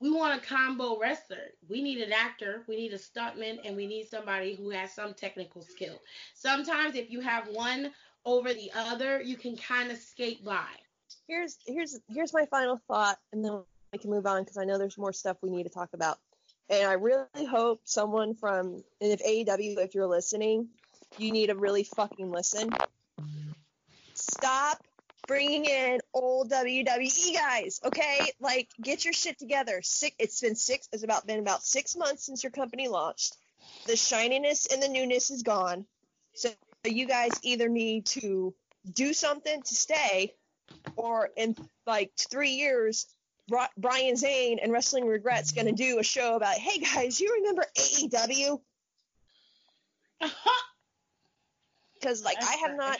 we want a combo wrestler. We need an actor, we need a stuntman, and we need somebody who has some technical skill. Sometimes if you have one over the other, you can kind of skate by. Here's here's here's my final thought, and then we can move on because I know there's more stuff we need to talk about. And I really hope someone from and if AEW, if you're listening, you need to really fucking listen. Stop bringing in old WWE guys, okay? Like, get your shit together. Six, it's been six. It's about been about six months since your company launched. The shininess and the newness is gone. So you guys either need to do something to stay, or in like three years, Brian Zane and Wrestling Regrets going to do a show about, hey guys, you remember AEW? Because [laughs] like I have not,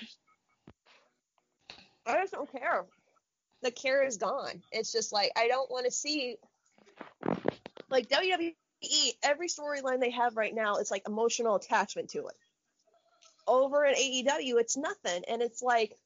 I just don't care. The care is gone. It's just like I don't want to see like WWE. Every storyline they have right now it's like emotional attachment to it. Over at AEW, it's nothing, and it's like,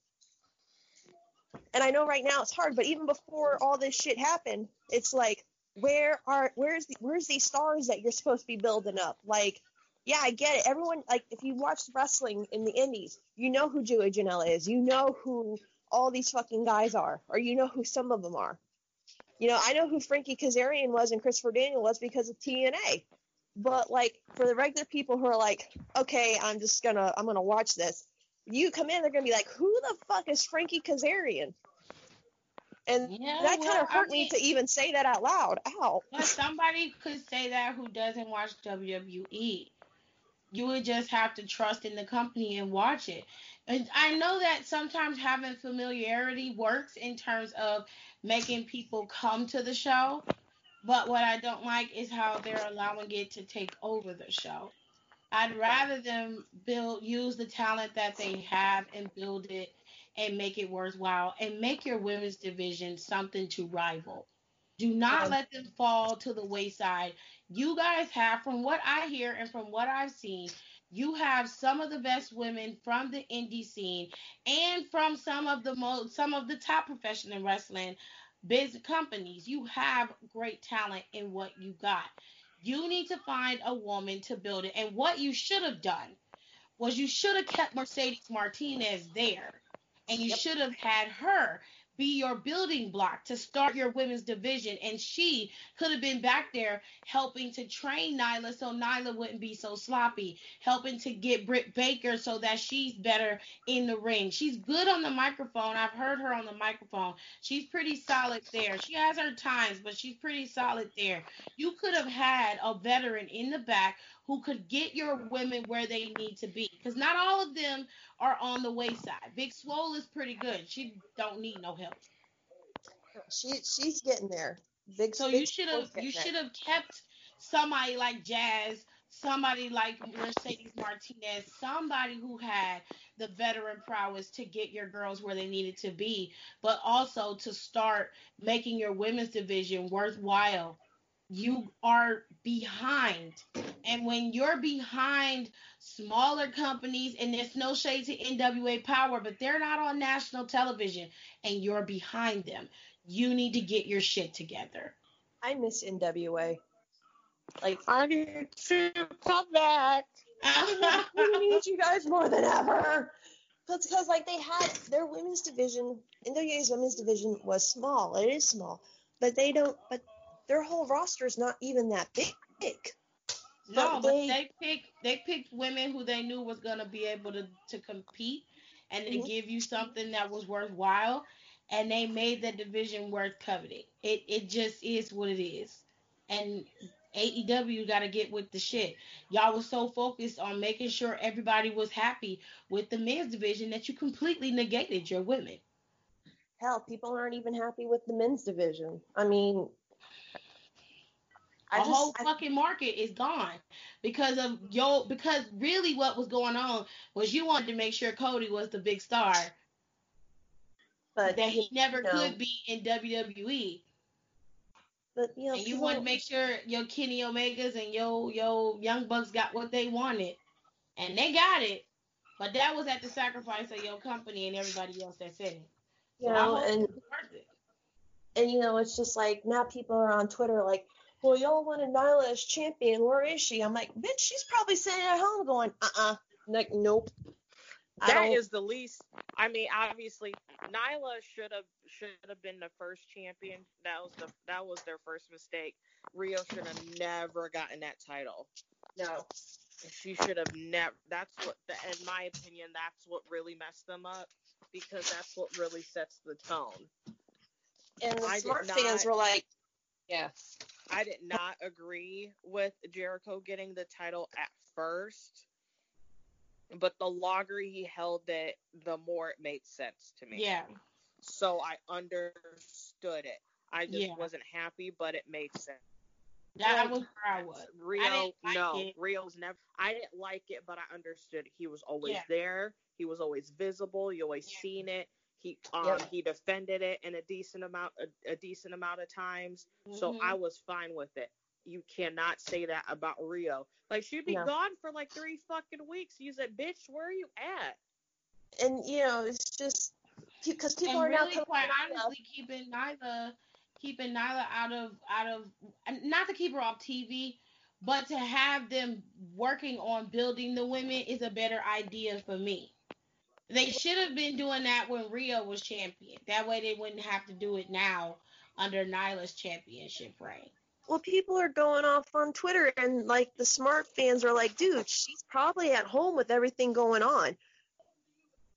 and I know right now it's hard, but even before all this shit happened, it's like, where are where's the where's these stars that you're supposed to be building up? Like, yeah, I get it. Everyone like if you watch wrestling in the indies, you know who Joey Janela is. You know who all these fucking guys are, or you know who some of them are. You know, I know who Frankie Kazarian was and Christopher Daniel was because of TNA. But like for the regular people who are like, okay, I'm just gonna I'm gonna watch this. You come in, they're gonna be like, who the fuck is Frankie Kazarian? And Yeah, that kind of hurt I me to even say that out loud. Ow. But somebody could say that who doesn't watch WWE. You would just have to trust in the company and watch it. And I know that sometimes having familiarity works in terms of making people come to the show. But what I don't like is how they're allowing it to take over the show. I'd rather them build use the talent that they have and build it and make it worthwhile and make your women's division something to rival. Do not let them fall to the wayside. You guys have, from what I hear and from what I've seen, you have some of the best women from the indie scene and from some of the most some of the top professional wrestling biz companies. You have great talent in what you got. You need to find a woman to build it. And what you should have done was you should have kept Mercedes Martinez there. And you should have had her be your building block to start your women's division. And she could have been back there helping to train Nyla so Nyla wouldn't be so sloppy, helping to get Britt Baker so that she's better in the ring. She's good on the microphone. I've heard her on the microphone. She's pretty solid there. She has her times, but she's pretty solid there. You could have had a veteran in the back who could get your women where they need to be. Because not all of them are on the wayside. Big Swole is pretty good. She don't need no help. She she's getting there. Big So big you should have you should have kept somebody like Jazz, somebody like Mercedes Martinez, somebody who had the veteran prowess to get your girls where they needed to be, but also to start making your women's division worthwhile. You are behind. And when you're behind smaller companies, and there's no shade to NWA Power, but they're not on national television, and you're behind them, you need to get your shit together. I miss NWA. Like I need to come back. [laughs] we need you guys more than ever. That's because like they had their women's division, NWA's women's division was small. It is small, but they don't. But their whole roster is not even that big. No, But but they- they picked they picked women who they knew was gonna be able to to compete and to Mhm. give you something that was worthwhile, and they made the division worth coveting. It it just is what it is, and AEW got to get with the shit. Y'all was so focused on making sure everybody was happy with the men's division that you completely negated your women. Hell, people aren't even happy with the men's division. I mean, I a just, whole I- fucking market is gone because of yo. Because really, what was going on was you wanted to make sure Cody was the big star but that he never know. could be in WWE. but you know, And you wanted to make sure your Kenny Omegas and your your Young Bucks got what they wanted, and they got it. But that was at the sacrifice of your company and everybody else that's in it. you So I know, and it's worth it. And you know, it's just like now people are on Twitter like, well, y'all wanted Nyla as champion. Where is she? I'm like, bitch, she's probably sitting at home going, uh, uh like, nope. That is the least. I mean, obviously, Nyla should have should have been the first champion. That was the that was their first mistake. Riho should have never gotten that title. no. She should have never. That's what, the, in my opinion, that's what really messed them up because that's what really sets the tone. And the I smart not- fans were like, yeah, I did not agree with Jericho getting the title at first, but the longer he held it, the more it made sense to me. Yeah. So I understood it. I just Yeah. wasn't happy, but it made sense. That was where I was. Riho, like no, it. Riho's never. I didn't like it, but I understood. He was always Yeah. there. He was always visible. You always Yeah. seen it. He um Yep. he defended it in a decent amount a, a decent amount of times. So Mhm. I was fine with it. You cannot say that about Riho. Like she'd be No. gone for like three fucking weeks. You said, "Bitch, where are you at?" and you know, it's just because people and are now really, coming quite out of- honestly, keeping Nyla, keeping Nyla out of out of, not to keep her off TV, but to have them working on building the women is a better idea for me. They should have been doing that when Riho was champion. That way, they wouldn't have to do it now under Nyla's championship reign. well, people are going off on Twitter, and like the smart fans are like, dude, she's probably at home with everything going on.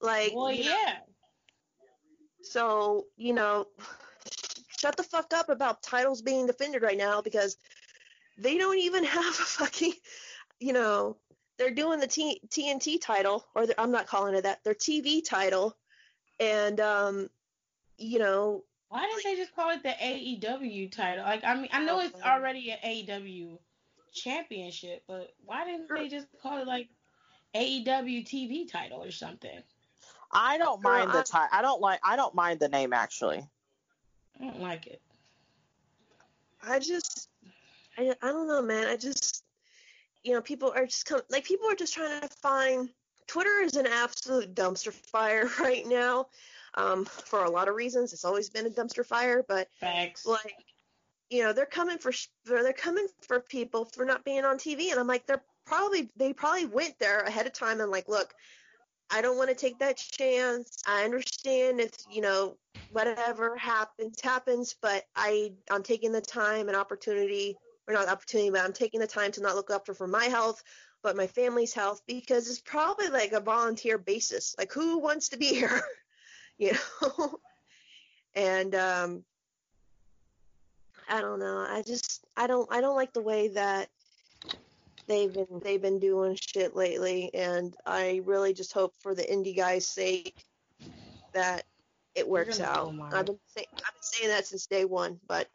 Like, Well, you know, yeah, So, you know, shut the fuck up about titles being defended right now because they don't even [laughs] have a fucking, you know, they're doing the T- TNT title, or the, I'm not calling it that, their TV title. And, um, you know, why didn't they just call it the AEW title? Like, I mean, I know it's already an AEW championship, but why didn't they just call it like AEW TV title or something? I don't Girl, mind the I- ti- I don't like. I don't mind the name actually. I don't like it. I just, I, I don't know, man. I just, you know, people are just come, like people are just trying to find. Twitter is an absolute dumpster fire [laughs] right now, um, for a lot of reasons. It's always been a dumpster fire, but Facts. like, you know, they're coming for they're they're coming for people for not being on TV, and I'm like, they're probably they probably went there ahead of time and like, look, I don't want to take that chance. I understand if you know whatever happens happens, but I I'm taking the time and opportunity or not opportunity, but I'm taking the time to not look after for my health, but my family's health because it's probably like a volunteer basis. Like who wants to be [laughs] here, [laughs] you know? [laughs] and um, I don't know. I just I don't I don't like the way that they've been they've been doing shit lately, and I really just hope for the indie guys' sake that it works out. I've been say, I've been saying that since day one. But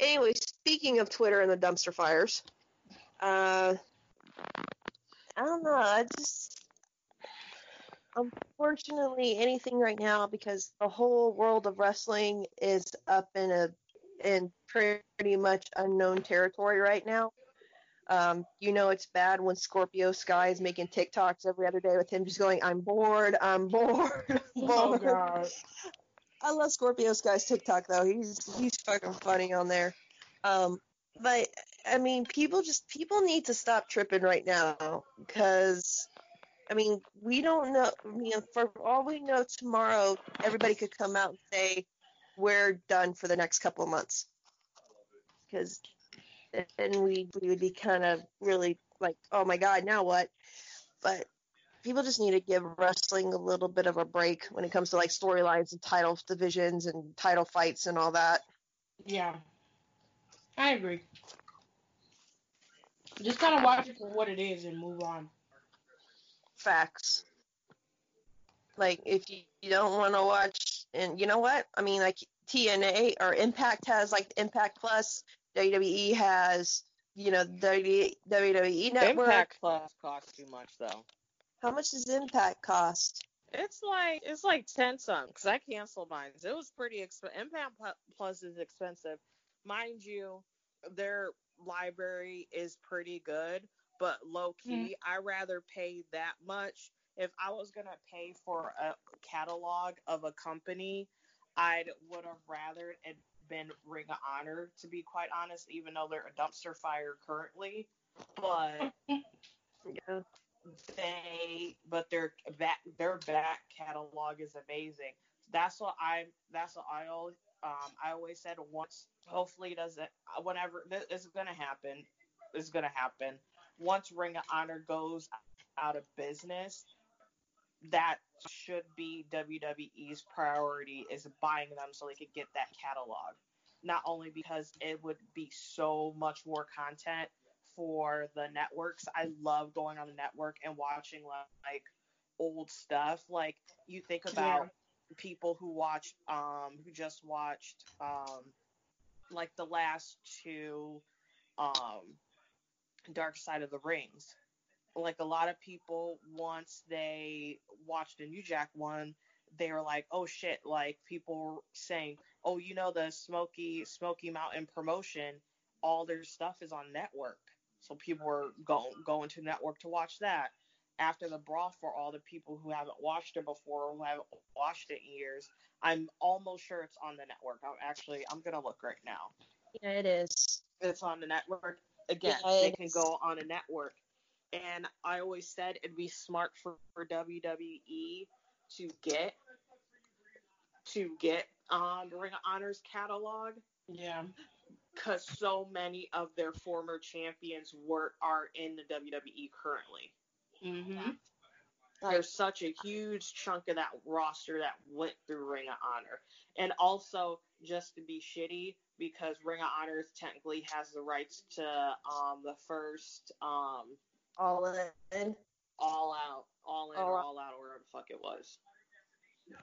anyway, speaking of Twitter and the dumpster fires, uh, I don't know. I just unfortunately anything right now because the whole world of wrestling is up in a in pretty much unknown territory right now. Um, you know it's bad when Scorpio Sky is making TikToks every other day with him just going, "I'm bored, I'm bored, I'm Oh bored." god. [laughs] I love Scorpio Sky's TikTok though. He's he's fucking funny on there. Um, but I mean, people just people need to stop tripping right now because I mean, we don't know. I mean, for all we know, tomorrow everybody could come out and say we're done for the next couple of months because then we we would be kind of really like, oh my god, now what? But people just need to give wrestling a little bit of a break when it comes to like storylines and title divisions and title fights and all that. Yeah. I agree. Just kind of watch it for what it is and move on. Facts. Like if you, you don't want to watch, and you know what? I mean, like TNA or Impact has like Impact Plus. WWE has you know WWE WWE network. Impact Plus costs too much though. How much does Impact cost? It's like it's like ten something because I canceled mine. It was pretty expensive. Impact Plus is expensive, mind you. Their library is pretty good, but low key, mm. I rather pay that much. If I was gonna pay for a catalog of a company, I'd would have rather it been Ring of Honor to be quite honest, even though they're a dumpster fire currently. But [laughs] yeah they but their back their back catalog is amazing. That's what I that's what I always um I always said once hopefully it doesn't whenever this is gonna happen is gonna happen once Ring of Honor goes out of business that should be WWE's priority is buying them so they could get that catalog. Not only because it would be so much more content, for the networks. I love going on the network and watching like old stuff. Like you think about yeah. people who watched um who just watched um like the last two um Dark Side of the Rings. Like a lot of people once they watched the New Jack one, they were like, "Oh shit!" Like people saying, "Oh, you know the Smoky Smoky Mountain promotion, all their stuff is on network." So people were going going to network to watch that. After the brawl for all the people who haven't watched it before, or who haven't watched it in years, I'm almost sure it's on the network. I'm actually I'm gonna look right now. Yeah, it is. It's on the network. Again, yeah, they can go on a network. And I always said it'd be smart for, for WWE to get to get um Ring of Honor's catalog. Yeah because so many of their former champions were are in the WWE currently. Mm-hmm. There's such a huge chunk of that roster that went through Ring of Honor, and also just to be shitty because Ring of Honor technically has the rights to um the first um all in, all out, all in, all, or all out, or whatever the fuck it was.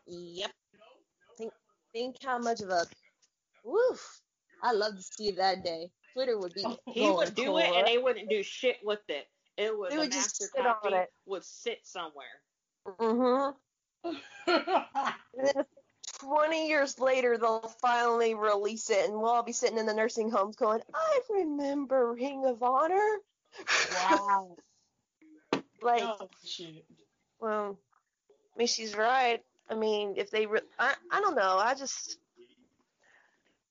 Yep. Think think how much of a woof I love to see that day. Twitter would be. He would do it, and they wouldn't do shit with it. It was they would just sit on it. Would sit somewhere. Mhm. [laughs] Twenty years later, they'll finally release it, and we'll all be sitting in the nursing homes going, "I remember Ring of Honor." Wow. [laughs] like, oh, shit. well, I mean, she's right. I mean, if they, re- I, I don't know. I just,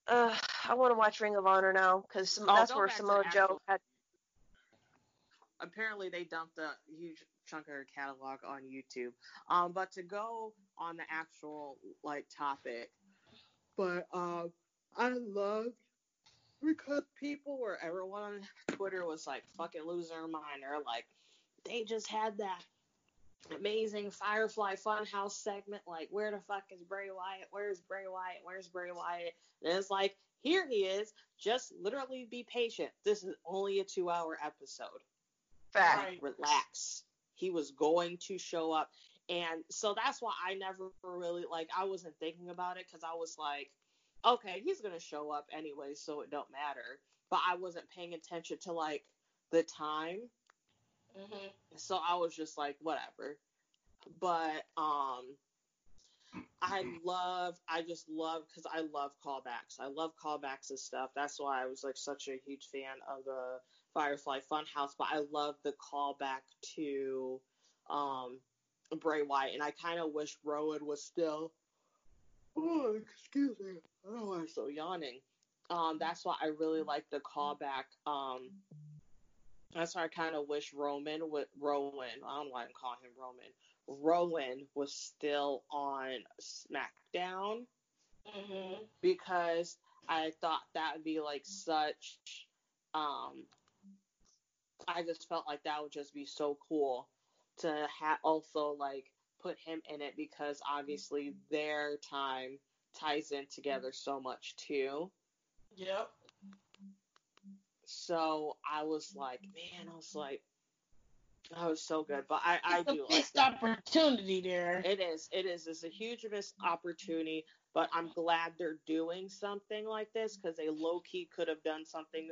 uh, I want to watch Ring of Honor now because oh, that's where Samoa Joe had. Apparently, they dumped a huge chunk of her catalog on YouTube. Um, but to go on the actual like topic, but um, I love because people were everyone on Twitter was like fucking losing their mind. They're like, they just had that amazing Firefly Funhouse segment. Like, where the fuck is Bray Wyatt? Where's Bray Wyatt? Where's Bray Wyatt? And it's like, here he is. Just literally be patient. This is only a two hour episode. Fact. Relax. He was going to show up. And so that's why I never really, like, I wasn't thinking about it because I was like, okay, he's going to show up anyway, so it don't matter. But I wasn't paying attention to, like, the time Mm-hmm. So I was just like, whatever. But um, I love, I just love, because I love callbacks. I love callbacks and stuff. That's why I was like such a huge fan of the Firefly Funhouse. But I love the callback to um, Bray Wyatt, and I kind of wish Rowan was still. Oh, excuse me. I don't know why I'm so yawning. Um, that's why I really like the callback. Um, that's why I kind of wish Roman with Rowan. I don't know why I'm calling him Roman. Rowan was still on SmackDown mm-hmm. because I thought that would be like such. Um, I just felt like that would just be so cool to ha- also like put him in it because obviously their time ties in together so much too. Yep. So I was like, man, I was like, that was so good. But I, I do like missed opportunity there. It is. It is. It's a huge missed opportunity. But I'm glad they're doing something like this because they low key could have done something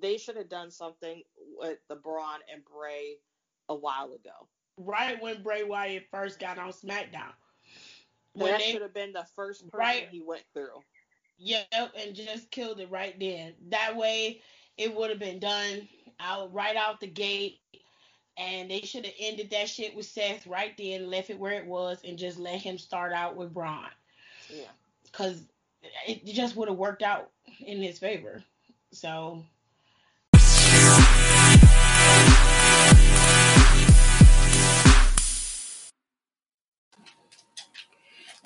they should have done something with the Braun and Bray a while ago. Right when Bray Wyatt first got on SmackDown. When that should have been the first person right, he went through. Yep, and just killed it right then. That way, it would have been done out right out the gate, and they should have ended that shit with Seth right then, left it where it was, and just let him start out with Braun. Yeah, because it just would have worked out in his favor. So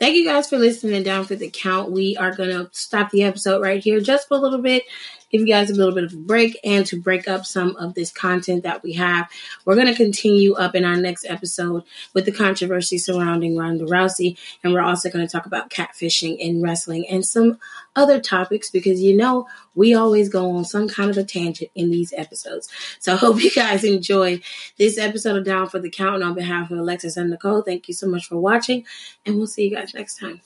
Thank you guys for listening down for the count. We are going to stop the episode right here just for a little bit, give you guys a little bit of a break and to break up some of this content that we have. We're going to continue up in our next episode with the controversy surrounding Ronda Rousey. And we're also going to talk about catfishing in wrestling and some other topics because you know we always go on some kind of a tangent in these episodes. So I hope [laughs] you guys enjoyed this episode of Down for the Count. And on behalf of Alexis and Nicole, thank you so much for watching, and we'll see you guys next time.